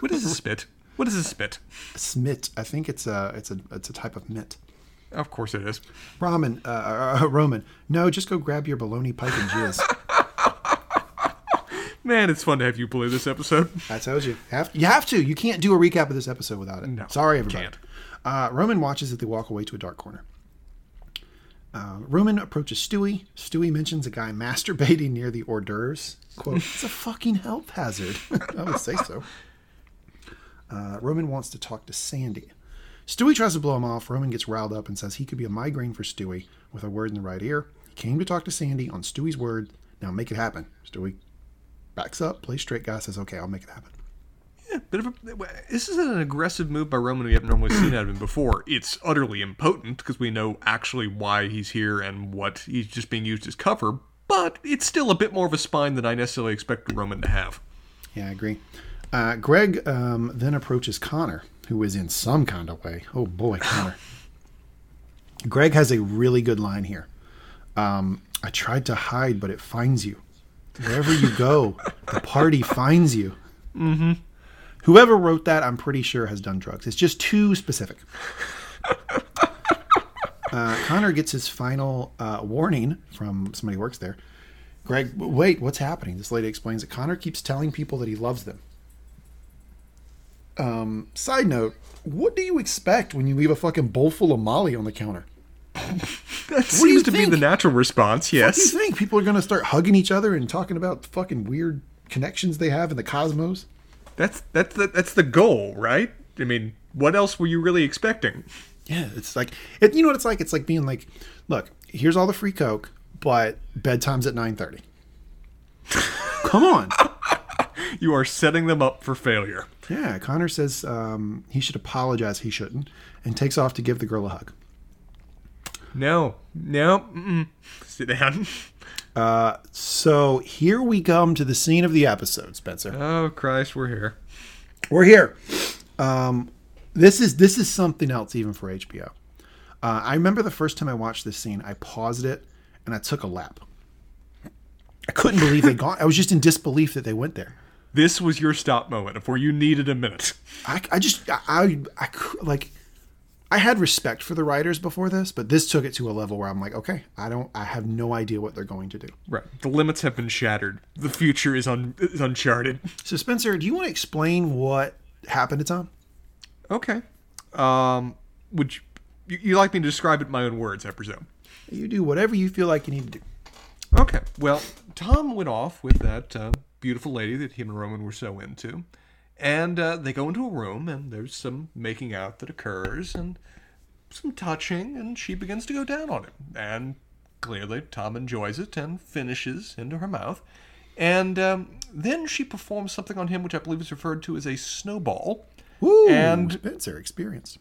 What is a spit? What is a spit? A smit. I think it's a it's a it's a type of mitt. Of course it is. Ramen, uh, uh, Roman. No, just go grab your baloney pipe and jizz. Man, it's fun to have you play this episode. I told you. Have, to, you have to. You can't do a recap of this episode without it. No, Sorry, everybody. Uh, Roman watches as they walk away to a dark corner. Uh, Roman approaches Stewy. Stewy mentions a guy masturbating near the hors d'oeuvres. Quote, it's a fucking health hazard. I would say so. Uh, Roman wants to talk to Sandy. Stewy tries to blow him off. Roman gets riled up and says he could be a migraine for Stewy with a word in the right ear. He came to talk to Sandy on Stewy's word. Now make it happen. Stewy backs up, plays straight guy, says, okay, I'll make it happen. Yeah, bit of a. This is an aggressive move by Roman we haven't normally seen out of him before. It's utterly impotent because we know actually why he's here and what he's just being used as cover. But it's still a bit more of a spine than I necessarily expect Roman to have. Yeah, I agree. Uh, Greg um, then approaches Connor, who is in some kind of way. Oh boy, Connor. Greg has a really good line here. Um, I tried to hide, but it finds you. Wherever you go, the party finds you. Mm-hmm. Whoever wrote that, I'm pretty sure, has done drugs. It's just too specific. Uh, Connor gets his final uh, warning from somebody who works there. Greg, wait, what's happening? This lady explains that Connor keeps telling people that he loves them. Um, side note, what do you expect when you leave a fucking bowl full of Molly on the counter? That seems to be the natural response, yes. What do you think? People are going to start hugging each other and talking about fucking weird connections they have in the cosmos? That's that's the, that's the goal, right? I mean, what else were you really expecting? Yeah, it's like it, you know what it's like. It's like being like, look, here's all the free coke, but bedtime's at nine thirty. Come on. You are setting them up for failure. Yeah, Connor says um, he should apologize. He shouldn't, and takes off to give the girl a hug. No, no, mm-mm. sit down. So here we come to the scene of the episode, Spencer. Oh Christ, we're here. We're here. Um, this is this is something else even for HBO. Uh, I remember the first time I watched this scene, I paused it and I took a lap. I couldn't believe they gone. I was just in disbelief that they went there. This was your stop moment of where you needed a minute. I, I just I, I I like I had respect for the writers before this, but this took it to a level where I'm like, okay, I don't I have no idea what they're going to do. Right. The limits have been shattered. The future is un- is uncharted. So Spencer, do you want to explain what happened to Tom? Okay. Um, would you, you, you like me to describe it in my own words? I presume. You do whatever you feel like you need to do. Okay. Well, Tom went off with that uh, beautiful lady that him and Roman were so into, and uh, they go into a room, and there's some making out that occurs, and some touching, and she begins to go down on him, and clearly Tom enjoys it and finishes into her mouth, and um, then she performs something on him, which I believe is referred to as a snowball. Ooh, And- Spencer experience.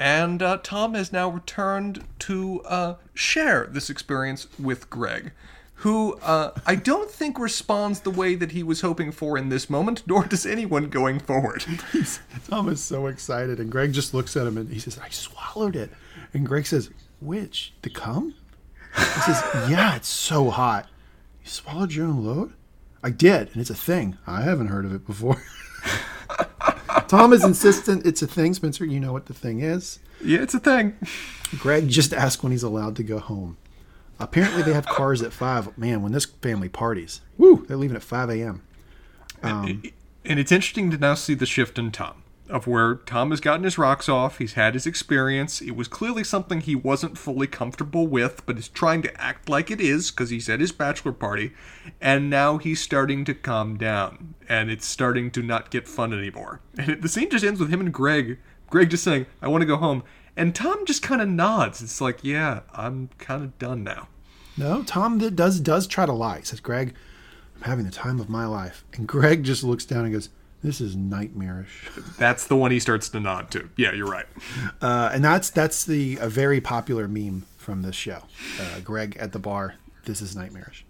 And uh, Tom has now returned to uh, share this experience with Greg, who uh, I don't think responds the way that he was hoping for in this moment, nor does anyone going forward. Tom is so excited, and Greg just looks at him and he says, "I swallowed it." And Greg says, "Which the cum?" He says, "Yeah, it's so hot. You swallowed your own load." I did, and it's a thing. I haven't heard of it before. Tom is insistent it's a thing. Spencer, you know what the thing is. yeah, it's a thing. Greg just asked when he's allowed to go home. Apparently, they have cars at five. Man, when this family parties, woo, they're leaving at five a.m. Um, and it's interesting to now see the shift in Tom. Of where Tom has gotten his rocks off, he's had his experience. It was clearly something he wasn't fully comfortable with, but is trying to act like it is because he's at his bachelor party, and now he's starting to calm down, and it's starting to not get fun anymore. And it, the scene just ends with him and Greg, Greg just saying, "I want to go home," and Tom just kind of nods. It's like, "Yeah, I'm kind of done now." No, Tom does does try to lie. He says, "Greg, I'm having the time of my life," and Greg just looks down and goes, "This is nightmarish." That's the one he starts to nod to. Yeah, you're right. Uh, and that's that's the a very popular meme from this show. Uh, Greg at the bar. This is nightmarish.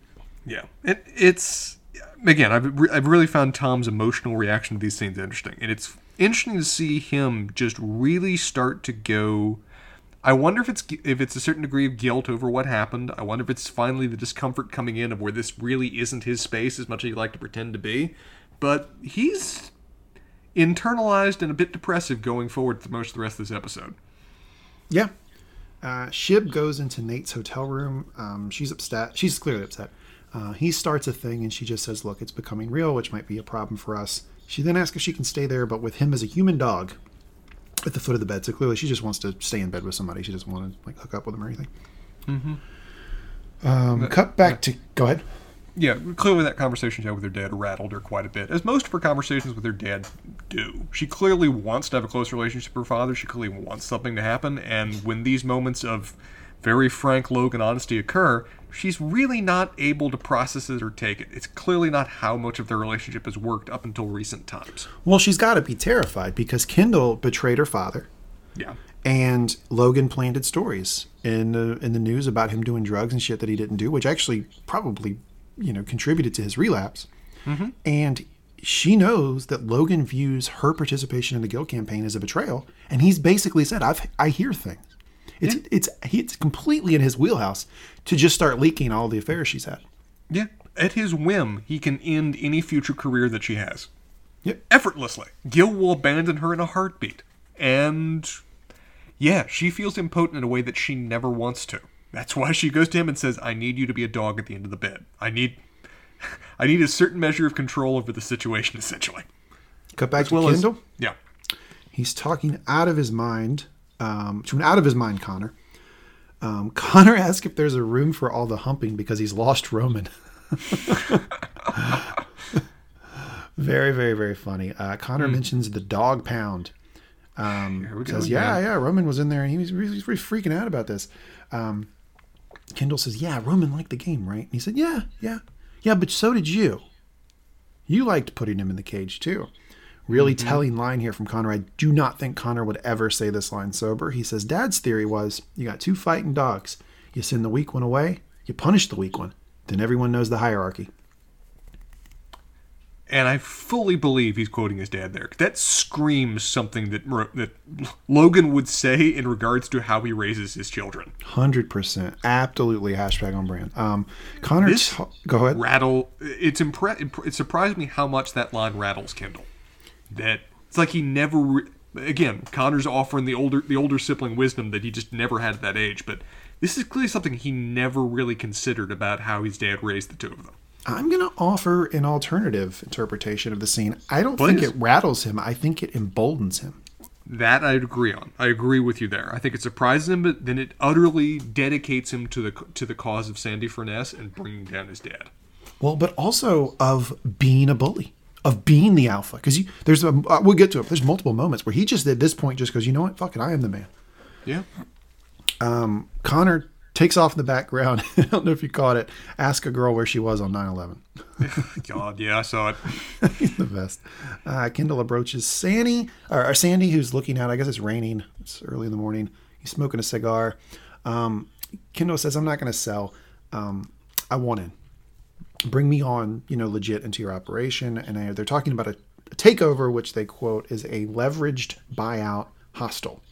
Yeah, it, it's again. I've re- I've really found Tom's emotional reaction to these scenes interesting, and it's interesting to see him just really start to go. I wonder if it's if it's a certain degree of guilt over what happened. I wonder if it's finally the discomfort coming in of where this really isn't his space as much as he'd like to pretend to be. But he's internalized and a bit depressive going forward for most of the rest of this episode. Yeah. Uh, Shiv goes into Nate's hotel room. Um, she's upset. She's clearly upset. Uh, he starts a thing and she just says, Look, it's becoming real, which might be a problem for us. She then asks if she can stay there, but with him as a human dog at the foot of the bed. So clearly she just wants to stay in bed with somebody. She doesn't want to like hook up with him or anything. Mm-hmm. Um, cut back to. Go ahead. Yeah, clearly that conversation she had with her dad rattled her quite a bit, as most of her conversations with her dad do. She clearly wants to have a close relationship with her father. She clearly wants something to happen, and when these moments of very frank Logan honesty occur, she's really not able to process it or take it. It's clearly not how much of their relationship has worked up until recent times. Well, she's got to be terrified because Kendall betrayed her father. Yeah. and Logan planted stories in the in the news about him doing drugs and shit that he didn't do, which actually probably you know contributed to his relapse. Mm-hmm. And she knows that Logan views her participation in the guilt campaign as a betrayal, and he's basically said, "I've I hear things." It's it's it's completely in his wheelhouse to just start leaking all the affairs she's had. Yeah. At his whim, he can end any future career that she has. Yep. effortlessly. Gil will abandon her in a heartbeat. And yeah, she feels impotent in a way that she never wants to. That's why she goes to him and says, I need you to be a dog at the end of the bed. I need I need a certain measure of control over the situation, essentially. Cut back to Well as- Kendall. yeah. He's talking out of his mind um, to an out of his mind Connor. Um, Connor asks if there's a room for all the humping because he's lost Roman. very, very, very funny. Uh, Connor mentions the dog pound. Um, says, yeah, yeah, Roman was in there and he was really, really freaking out about this. Um, Kendall says, yeah, Roman liked the game, right? And he said, yeah, yeah, yeah, but so did you. You liked putting him in the cage too. Really telling line here from Connor. I do not think Connor would ever say this line sober. He says, Dad's theory was you got two fighting dogs. You send the weak one away, you punish the weak one. Then everyone knows the hierarchy. And I fully believe he's quoting his dad there. That screams something that that Logan would say in regards to how he raises his children. Hundred percent, absolutely hashtag on brand. Um, Connor, This- ta- go ahead. Rattle. It's impre- It surprised me how much that line rattles Kendall. That it's like he never. Re- again, Connor's offering the older the older sibling wisdom that he just never had at that age. But this is clearly something he never really considered about how his dad raised the two of them. I'm going to offer an alternative interpretation of the scene. I don't think it rattles him. I think it emboldens him. That I'd agree on. I agree with you there. I think it surprises him, but then it utterly dedicates him to the to the cause of Sandy Furness and bringing down his dad. Well, but also of being a bully, of being the alpha. Because there's a, uh, we'll get to it. There's multiple moments where he just at this point just goes, you know what, fuck it, I am the man. Yeah. Um, Connor takes off in the background. I don't know if you caught it. Ask a girl where she was on 9/11. God, yeah, I saw it. He's the best. Uh, Kendall approaches Sandy, or, or Sandy, who's looking out. I guess it's raining. It's early in the morning. He's smoking a cigar. Um, Kendall says, "I'm not going to sell. Um, I want in. Bring me on, you know, legit into your operation." And they- they're talking about a, takeover, which they quote is a leveraged buyout hostile.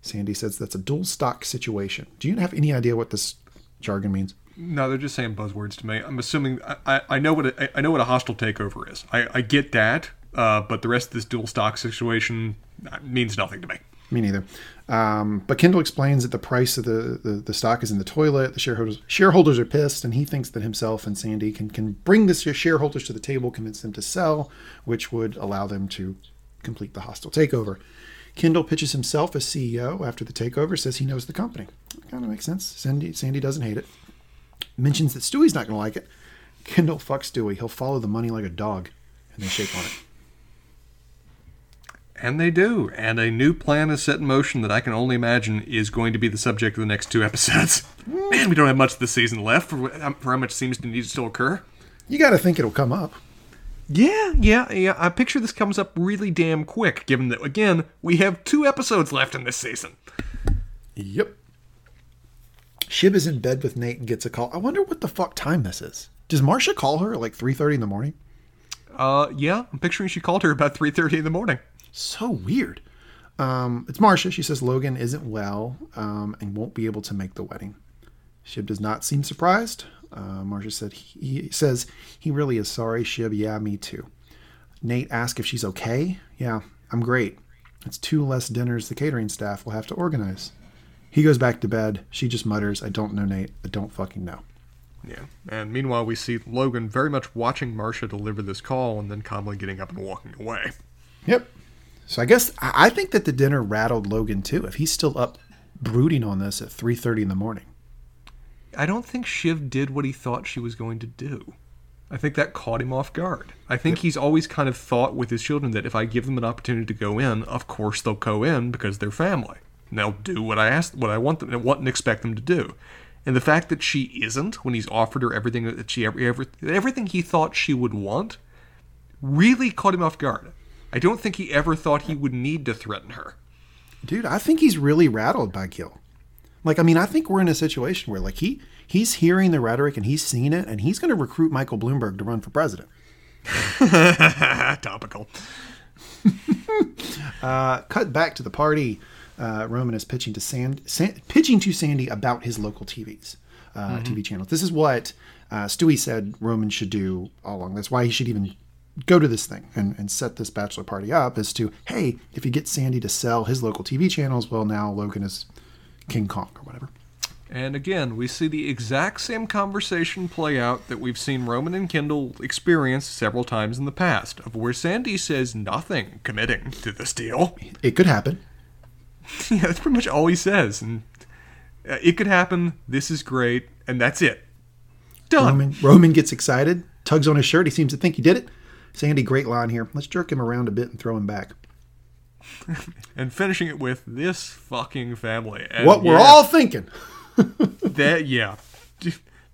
Sandy says that's a dual stock situation. Do you have any idea what this jargon means? No, they're just saying buzzwords to me. I'm assuming I, I, I know what a, I know what a hostile takeover is. I, I get that, uh, but the rest of this dual stock situation uh, means nothing to me. Me neither. Um, but Kendall explains that the price of the, the, the stock is in the toilet. The shareholders shareholders are pissed, and he thinks that himself and Sandy can can bring the shareholders to the table, convince them to sell, which would allow them to complete the hostile takeover. Kendall pitches himself as CEO after the takeover, says he knows the company. Kind of makes sense. Sandy Sandy doesn't hate it. Mentions that Stewy's not going to like it. Kendall fucks Stewy. He'll follow the money like a dog, and they shake on it. And they do. And a new plan is set in motion that I can only imagine is going to be the subject of the next two episodes. Man, we don't have much of the season left for, for how much seems to need to still occur. You got to think it'll come up. Yeah, yeah, yeah. I picture this comes up really damn quick, given that, again, we have two episodes left in this season. Yep. Shiv is in bed with Nate and gets a call. I wonder what the fuck time this is. Does Marcia call her at like 3.30 in the morning? Uh, yeah, I'm picturing she called her about 3.30 in the morning. So weird. Um, it's Marcia. She says Logan isn't well um, and won't be able to make the wedding. Shiv does not seem surprised. Uh, Marcia said he, he says he really is sorry. Shiv, yeah, me too. Nate asks if she's okay. Yeah, I'm great. It's two less dinners the catering staff will have to organize. He goes back to bed. She just mutters, I don't know, Nate. I don't fucking know. Yeah, and meanwhile, we see Logan very much watching Marcia deliver this call and then calmly getting up and walking away. Yep. So I guess I think that the dinner rattled Logan too. If he's still up brooding on this at 3:30 in the morning. I don't think Shiv did what he thought she was going to do. I think that caught him off guard. I think he's always kind of thought with his children that if I give them an opportunity to go in, of course they'll go in because they're family. And they'll do what I ask, what I want them, and what and expect them to do. And the fact that she isn't, when he's offered her everything that she ever everything he thought she would want, really caught him off guard. I don't think he ever thought he would need to threaten her. Dude, I think he's really rattled by Gil. Like I mean, I think we're in a situation where like he he's hearing the rhetoric and he's seeing it and he's going to recruit Michael Bloomberg to run for president. Topical. Uh, cut back to the party. Uh, Roman is pitching to Sand, San, pitching to Sandy about his local TVs, uh, TV channels. This is what uh, Stewy said Roman should do all along. That's why he should even go to this thing and, and set this bachelor party up. as to hey, if you get Sandy to sell his local TV channels, well now Logan is King Kong or whatever. And again, we see the exact same conversation play out that we've seen Roman and Kendall experience several times in the past, of where Sandy says nothing committing to this deal. It could happen. yeah, that's pretty much all he says. And uh, it could happen. This is great, and that's it. Done. Roman Roman gets excited, tugs on his shirt. He seems to think he did it. Sandy, great line here. Let's jerk him around a bit and throw him back. and finishing it with this fucking family. And What we're yeah, all thinking. that yeah.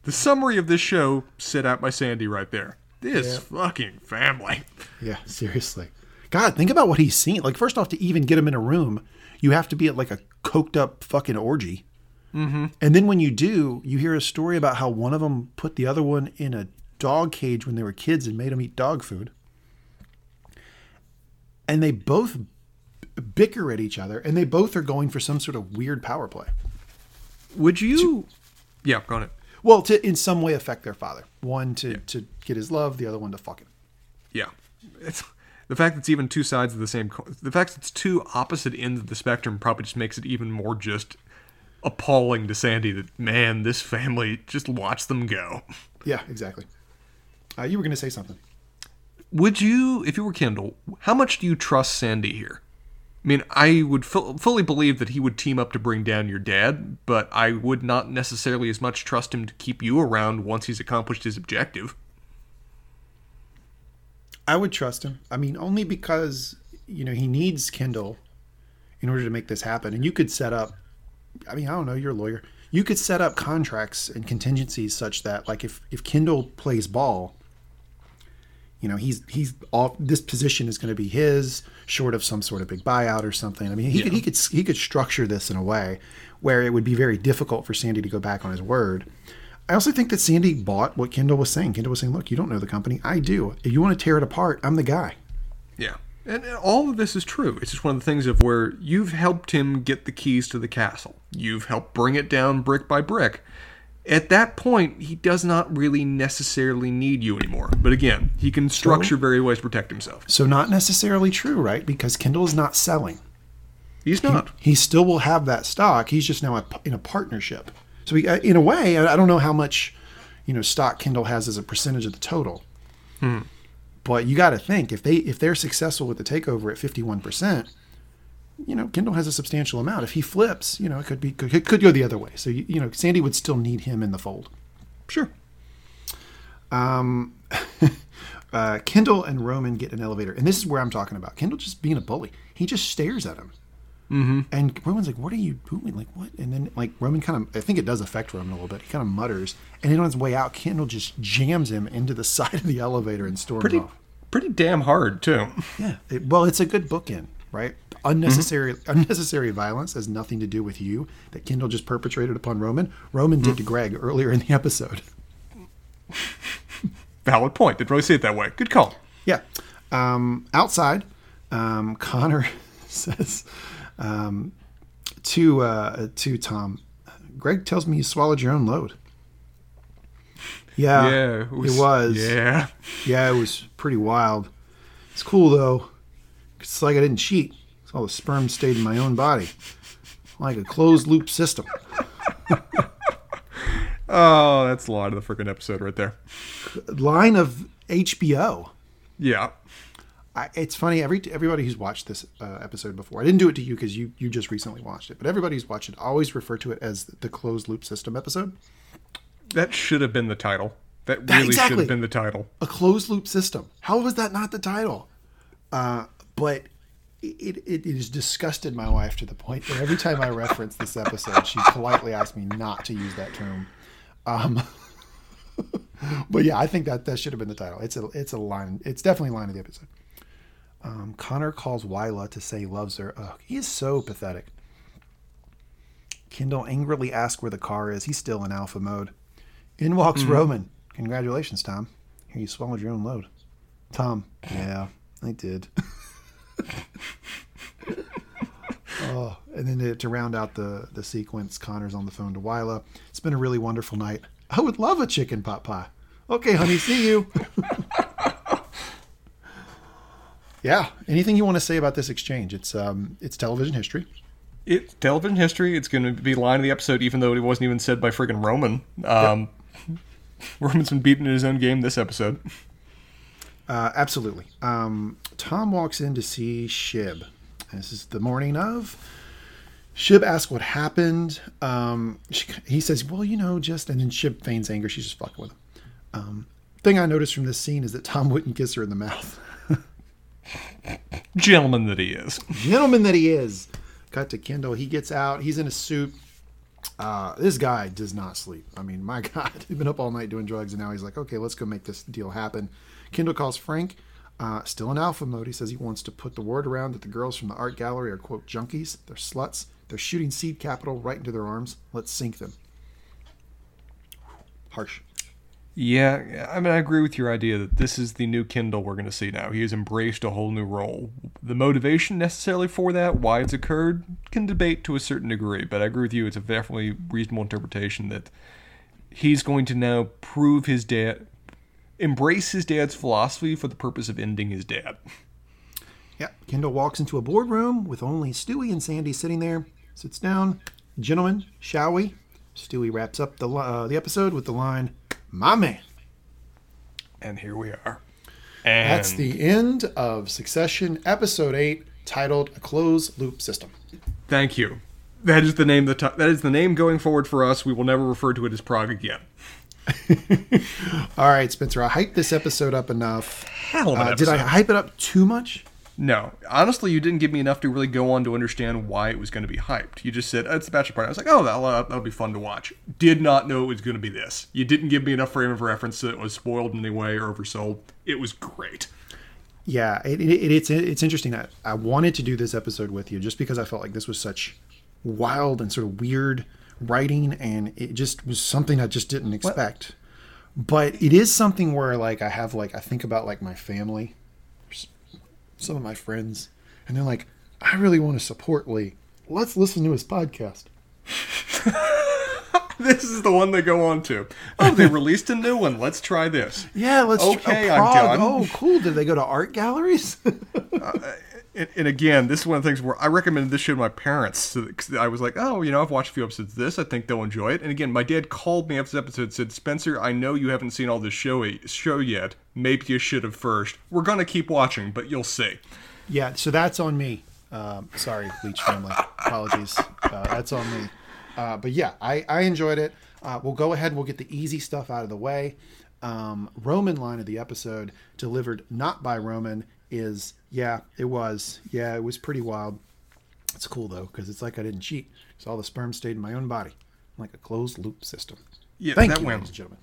The summary of this show set out by Sandy right there. This fucking family. Yeah, seriously. God, think about what he's seen. Like, first off, to even get him in a room, you have to be at like a coked up fucking orgy. Mm-hmm. And then when you do, you hear a story about how one of them put the other one in a dog cage when they were kids and made them eat dog food. And they both bicker at each other, and they both are going for some sort of weird power play. Would you Yeah, go on. It. Well, to in some way affect their father. One to, to get his love, the other one to fuck him. Yeah. It's the fact that it's even two sides of the same co- the fact that it's two opposite ends of the spectrum probably just makes it even more just appalling to Sandy that man, this family just watch them go. Yeah, exactly. Uh, you were going to say something. Would you, if you were Kendall, how much do you trust Sandy here? I mean, I would fu- fully believe that he would team up to bring down your dad, but I would not necessarily as much trust him to keep you around once he's accomplished his objective. I would trust him. I mean, only because you know he needs Kendall in order to make this happen. And you could set up. I mean, I don't know. You're a lawyer. You could set up contracts and contingencies such that, like, if if Kendall plays ball, you know, he's he's off. This position is going to be his, short of some sort of big buyout or something. I mean, he could he could he could structure this in a way where it would be very difficult for Sandy to go back on his word. I also think that Sandy bought what Kendall was saying. Kendall was saying, "Look, you don't know the company. I do. If you want to tear it apart, I'm the guy." Yeah. And all of this is true. It's just one of the things of where you've helped him get the keys to the castle. You've helped bring it down brick by brick. At that point, he does not really necessarily need you anymore. But again, he can structure various ways to protect himself. So not necessarily true, right? Because Kendall is not selling. He's not. He still will have that stock. He's just now a, in a partnership. So he, uh, in a way, I I don't know how much, you know, stock Kendall has as a percentage of the total. But you got to think if they if they're successful with the takeover at fifty one percent, you know, Kendall has a substantial amount. If he flips, you know, it could be could, could go the other way. So you, you know, Sandy would still need him in the fold. Sure. uh, Kendall and Roman get an elevator, and this is where I'm talking about. Kendall just being a bully. He just stares at him, mm-hmm. and Roman's like, "What are you doing? Like what?" And then like Roman kind of, I think it does affect Roman a little bit. He kind of mutters, and then on his way out, Kendall just jams him into the side of the elevator and storms Pretty off. pretty damn hard, too. Yeah, it, well, it's a good bookend, right? Unnecessary unnecessary violence has nothing to do with you that Kendall just perpetrated upon Roman. Roman did to Greg earlier in the episode. Valid point. Didn't really see it that way. Good call. Yeah. Um, outside, um, Connor says um, to uh, to Tom, Greg tells me you swallowed your own load. Yeah, yeah. it was. Yeah. Yeah, it was pretty wild. It's cool though. It's like I didn't cheat. All the sperm stayed in my own body, like a closed loop system. Oh, that's the line of the freaking episode right there. Line of HBO. Yeah. I, it's funny. Every everybody who's watched this uh, episode before, I didn't do it to you because you you just recently watched it. But everybody who's watched it always refer to it as the closed loop system episode. That should have been the title. That really should have been the title. A closed loop system. How was that not the title? Uh, but it, it, it has disgusted my wife to the point that every time I reference this episode, she politely asks me not to use that term. Um, but yeah, I think that that should have been the title. It's a it's a line. It's definitely a line of the episode. Um, Connor calls Willa to say he loves her. Ugh, he is so pathetic. Kendall angrily asks where the car is. He's still in alpha mode. In walks Roman. Congratulations, Tom. Here, you swallowed your own load. Tom, yeah, I did. oh, and then to, to round out the, the sequence, Connor's on the phone to Willa. It's been a really wonderful night. I would love a chicken pot pie. Okay, honey, see you. yeah. Anything you want to say about this exchange? It's um, it's television history. It's television history. It's going to be line of the episode, even though it wasn't even said by friggin' Roman. Um, Roman's been beaten in his own game this episode. Uh, absolutely. Um, Tom walks in to see Shiv. This is the morning of. Shiv asks what happened. Um, she, he says, "Well, you know, just," and then Shiv feigns anger. She's just fucking with him. Um, thing I noticed from this scene is that Tom wouldn't kiss her in the mouth. Gentleman that he is. Gentleman that he is. Cut to Kendall. He gets out. He's in a suit. Uh, this guy does not sleep. I mean, my God, he's been up all night doing drugs, and now he's like, okay, let's go make this deal happen. Kendall calls Frank, uh, still in alpha mode. He says he wants to put the word around that the girls from the art gallery are, quote, junkies. They're sluts. They're shooting seed capital right into their arms. Let's sink them. Harsh. Yeah, I mean, I agree with your idea that this is the new Kendall we're going to see now. He has embraced a whole new role. The motivation necessarily for that, why it's occurred, can debate to a certain degree, but I agree with you. It's a definitely reasonable interpretation that he's going to now prove his dad, embrace his dad's philosophy for the purpose of ending his dad. Yeah, Kendall walks into a boardroom with only Stewy and Sandy sitting there. Sits down. Gentlemen, shall we? Stewy wraps up the uh, the episode with the line, "My man." And here we are. And That's the end of Succession, episode eight, titled "A Closed Loop System." Thank you. That is the name. The t- that is the name going forward for us. We will never refer to it as Prague again. All right, Spencer, I hyped this episode up enough. Hell Uh, did I hype it up too much? No, honestly, you didn't give me enough to really go on to understand why it was going to be hyped. You just said oh, it's the Bachelor Party. I was like, oh, that'll, that'll be fun to watch. Did not know it was going to be this. You didn't give me enough frame of reference that it was spoiled in any way or oversold. It was great. Yeah, it, it, it's it's interesting. I, I wanted to do this episode with you just because I felt like this was such wild and sort of weird writing, and it just was something I just didn't expect. But it is something where like I have like I think about like my family, some of my friends, and they're like, I really want to support Lee. Let's listen to his podcast. This is the one they go on to. Oh, they released a new one. Let's try this. Yeah, let's. Okay, oh, I'm done. Oh, cool. Did they go to art galleries? Uh, And, and again, this is one of the things where I recommended this show to my parents. So I was like, oh, you know, I've watched a few episodes of this. I think they'll enjoy it. And again, my dad called me after this episode and said, Spencer, I know you haven't seen all this show, show yet. Maybe you should have first. We're going to keep watching, but you'll see. Yeah, so that's on me. Um, sorry, Leech family. Apologies. Uh, that's on me. Uh, but yeah, I, I enjoyed it. Uh, we'll go ahead. We'll get the easy stuff out of the way. Um, Roman line of the episode, delivered not by Roman, is yeah, it was. Yeah, it was pretty wild. It's cool though because it's like I didn't cheat. So all the sperm stayed in my own body, like a closed loop system. Yeah, Thank that you, wins. gentlemen.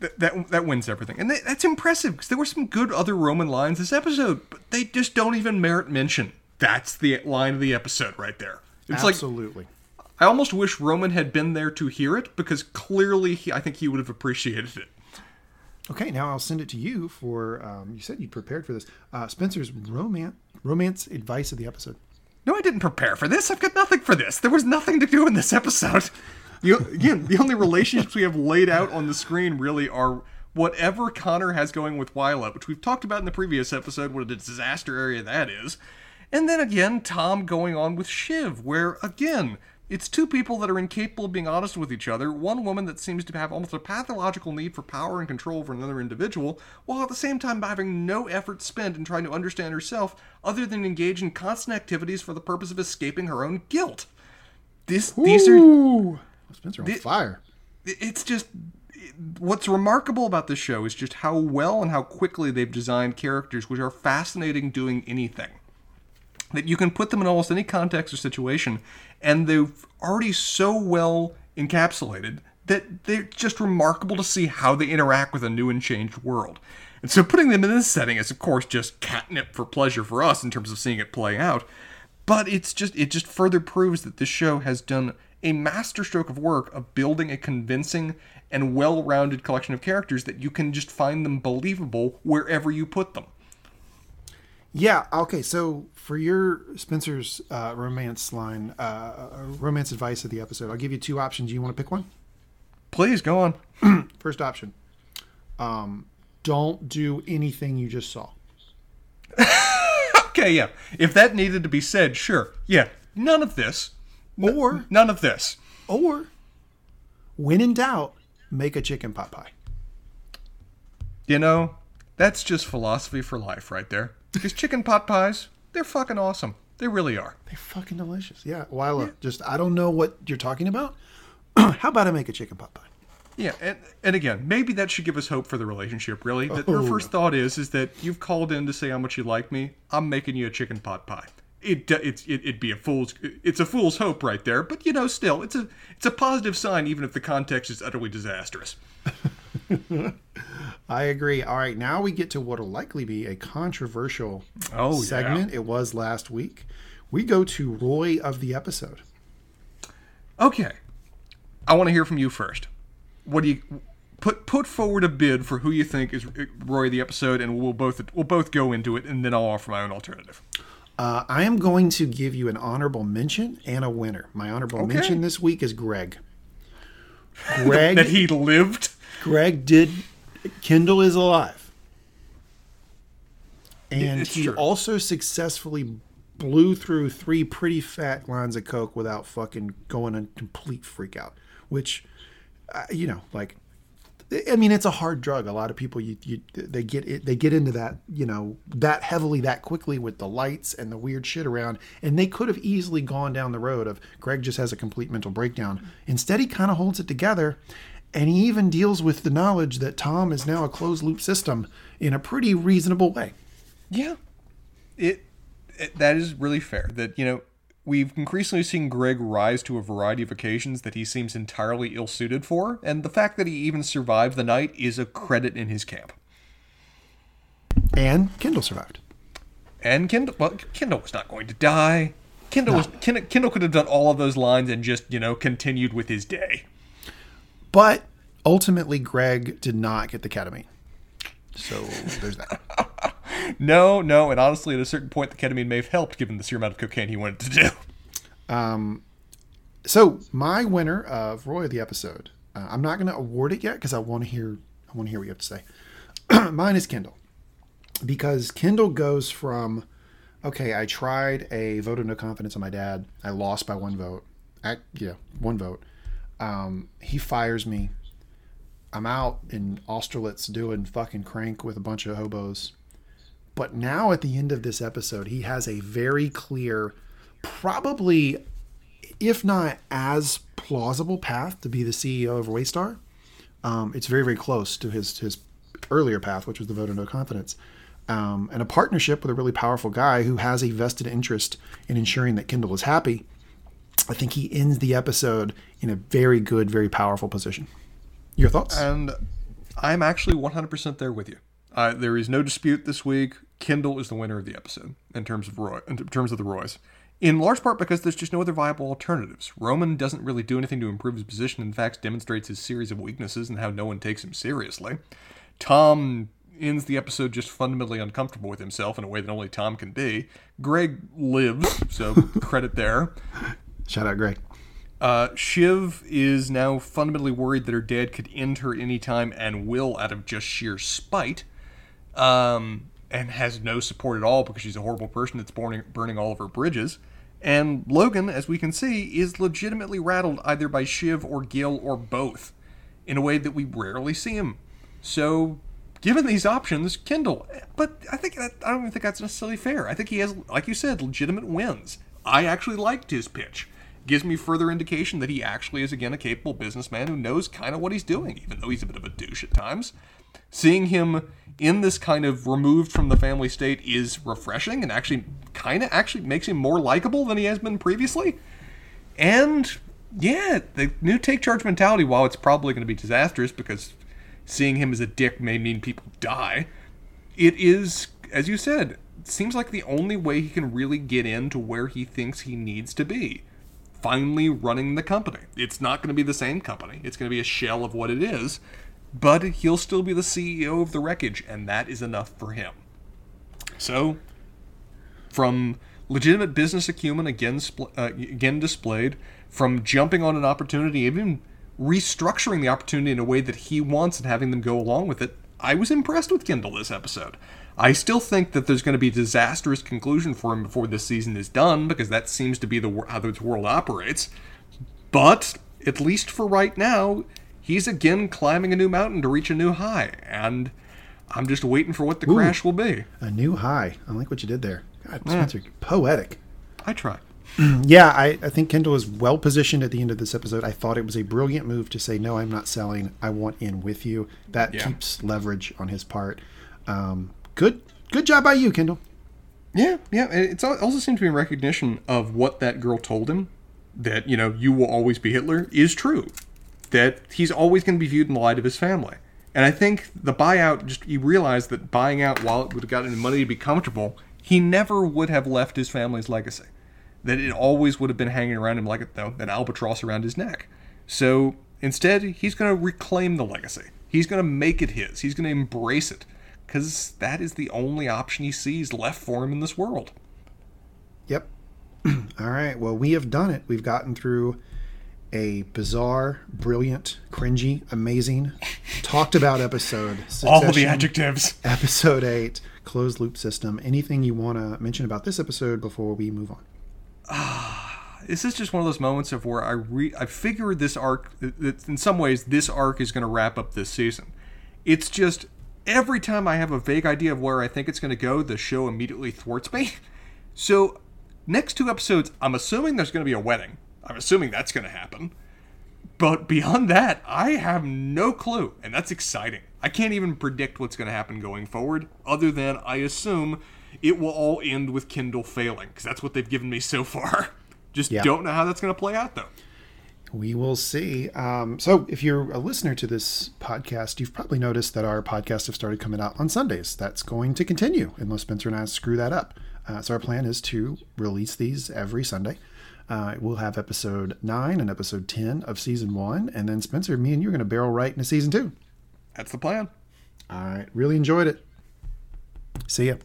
That, that, that wins everything. And that- that's impressive because there were some good other Roman lines this episode, but they just don't even merit mention. That's the line of the episode right there. It's like Absolutely. I almost wish Roman had been there to hear it because clearly he, I think he would have appreciated it. Okay, now I'll send it to you for. Um, you said you prepared for this. Uh, Spencer's romance romance advice of the episode. No, I didn't prepare for this. I've got nothing for this. There was nothing to do in this episode. You, again, the only relationships we have laid out on the screen really are whatever Connor has going with Willa, which we've talked about in the previous episode, what a disaster area that is. And then again, Tom going on with Shiv, where, again, it's two people that are incapable of being honest with each other. One woman that seems to have almost a pathological need for power and control over another individual, while at the same time having no effort spent in trying to understand herself other than engage in constant activities for the purpose of escaping her own guilt. This, these are oh, Spencer on The- fire. it's just what's remarkable about this show is just how well and how quickly they've designed characters which are fascinating doing anything that you can put them in almost any context or situation and they've already so well encapsulated that they're just remarkable to see how they interact with a new and changed world. And so putting them in this setting is of course just catnip for pleasure for us in terms of seeing it play out. But it's just it just further proves that this show has done a masterstroke of work of building a convincing and well-rounded collection of characters that you can just find them believable wherever you put them Yeah. Okay. So for your Spencer's uh, romance line, uh, romance advice of the episode, I'll give you two options. You want to pick one? please go on First option. Um, don't do anything you just saw. okay yeah if that needed to be said sure yeah none of this Or none of this or when in doubt, make a chicken pot pie. you know that's just philosophy for life right there because chicken pot pies they're fucking awesome they really are They're fucking delicious. Yeah. Willa, just I don't know what you're talking about. How about I make a chicken pot pie? Yeah, and, and again, maybe that should give us hope for the relationship. Really, that Oh. first thought is is that you've called in to say how much you like me. I'm making you a chicken pot pie. It, it's, it, it'd be a fool's it's a fool's hope right there, but you know, still, it's a it's a positive sign, even if the context is utterly disastrous. I agree. All right, now we get to what will likely be a controversial Oh, yeah. segment. It was last week. We go to Roy of the episode. Okay, I want to hear from you first. What do you put put forward a bid for who you think is Roy of the episode, and we'll both we'll both go into it, and then I'll offer my own alternative. Uh, I am going to give you an honorable mention and a winner. My honorable Okay. mention this week is Greg. Greg, That he lived. Greg did. Kendall is alive, and It's he true. also successfully blew through three pretty fat lines of coke without fucking going a complete freak out. Which, uh, you know, like I mean, it's a hard drug. A lot of people, you, you they get it, they get into that, you know, that heavily, that quickly with the lights and the weird shit around, and they could have easily gone down the road of Greg just has a complete mental breakdown. Instead, he kind of holds it together, and he even deals with the knowledge that Tom is now a closed loop system in a pretty reasonable way. Yeah, it, it that is really fair. That you know we've increasingly seen Greg rise to a variety of occasions that he seems entirely ill suited for, and the fact that he even survived the night is a credit in his camp. And Kendall survived. And Kendall, well, Kendall was not going to die. Kendall was Kendall, Kendall could have done all of those lines and just you know continued with his day. But ultimately, Greg did not get the ketamine. So there's that. No, no, and honestly, at a certain point, the ketamine may have helped given the sheer amount of cocaine he wanted to do. Um, So my winner of Roy of the episode, uh, I'm not going to award it yet because I want to hear I want to hear what you have to say. Mine is Kendall because Kendall goes from okay, I tried a vote of no confidence on my dad. I lost by one vote. I, yeah, one vote. Um, he fires me. I'm out in Austerlitz doing fucking crank with a bunch of hobos. But now at the end of this episode, he has a very clear, probably, if not as plausible path to be the CEO of Waystar. Um, it's very, very close to his his earlier path, which was the vote of no confidence, um, and a partnership with a really powerful guy who has a vested interest in ensuring that Kendall is happy. I think he ends the episode in a very good, very powerful position. Your thoughts? And I'm actually 100% there with you. Uh, there is no dispute this week. Kendall is the winner of the episode in terms of Roy, in terms of the Roys. In large part because there's just no other viable alternatives. Roman doesn't really do anything to improve his position. In fact, demonstrates his series of weaknesses and how no one takes him seriously. Tom ends the episode just fundamentally uncomfortable with himself in a way that only Tom can be. Greg lives, so credit there. Shout out, Greg. Uh, Shiv is now fundamentally worried that her dad could end her anytime and will out of just sheer spite. Um, and has no support at all because she's a horrible person that's burning, burning all of her bridges. And Logan, as we can see, is legitimately rattled either by Shiv or Gil or both in a way that we rarely see him. So, given these options, Kendall. But I think that, I don't even think that's necessarily fair. I think he has, like you said, legitimate wins. I actually liked his pitch. Gives me further indication that he actually is again a capable businessman who knows kind of what he's doing, even though he's a bit of a douche at times. Seeing him in this kind of removed from the family state is refreshing and actually kind of actually makes him more likable than he has been previously. And yeah, the new take charge mentality, while it's probably going to be disastrous because seeing him as a dick may mean people die, it is, as you said, seems like the only way he can really get into where he thinks he needs to be. Finally running the company. It's not going to be the same company, it's going to be a shell of what it is, but he'll still be the CEO of the wreckage, and that is enough for him. So, from legitimate business acumen again spl- uh, again displayed, from jumping on an opportunity, even restructuring the opportunity in a way that he wants and having them go along with it, I was impressed with Kendall this episode. I still think that there's going to be a disastrous conclusion for him before this season is done because that seems to be the how this world operates. But at least for right now, he's again climbing a new mountain to reach a new high, and I'm just waiting for what the crash will be. A new high. I like what you did there. God, Spencer, poetic. I try. yeah, I, I think Kendall is well positioned at the end of this episode. I thought it was a brilliant move to say, no, I'm not selling. I want in with you. That Yeah. keeps leverage on his part. Um, good, good job by you, Kendall. Yeah, yeah. It also seems to be in recognition of what that girl told him that you know you will always be Hitler is true. That he's always going to be viewed in the light of his family. And I think the buyout just he realized that buying out while it would have gotten him money to be comfortable, he never would have left his family's legacy. That it always would have been hanging around him like a, an albatross around his neck. So instead, he's going to reclaim the legacy. He's going to make it his. He's going to embrace it because that is the only option he sees left for him in this world. Yep. All right. Well, we have done it. We've gotten through a bizarre, brilliant, cringy, amazing, talked about episode. All the adjectives. Episode eight, closed loop system. Anything you want to mention about this episode before we move on? Ah, this is just one of those moments of where I re- I figured this arc that in some ways this arc is going to wrap up this season. It's just every time I have a vague idea of where I think it's going to go, the show immediately thwarts me. So next two episodes, I'm assuming there's going to be a wedding. I'm assuming that's going to happen. But beyond that, I have no clue, and that's exciting. I can't even predict what's going to happen going forward, other than I assume it will all end with Kendall failing, because that's what they've given me so far. Just Yeah. don't know how that's going to play out, though. We will see. Um, so, if you're a listener to this podcast, you've probably noticed that our podcasts have started coming out on Sundays. That's going to continue unless Spencer and I screw that up. Uh, so, our plan is to release these every Sunday. Uh, we'll have episode 9 and episode 10 of season 1. And then, Spencer, me and you are going to barrel right into season 2. That's the plan. All right. Really enjoyed it. See ya.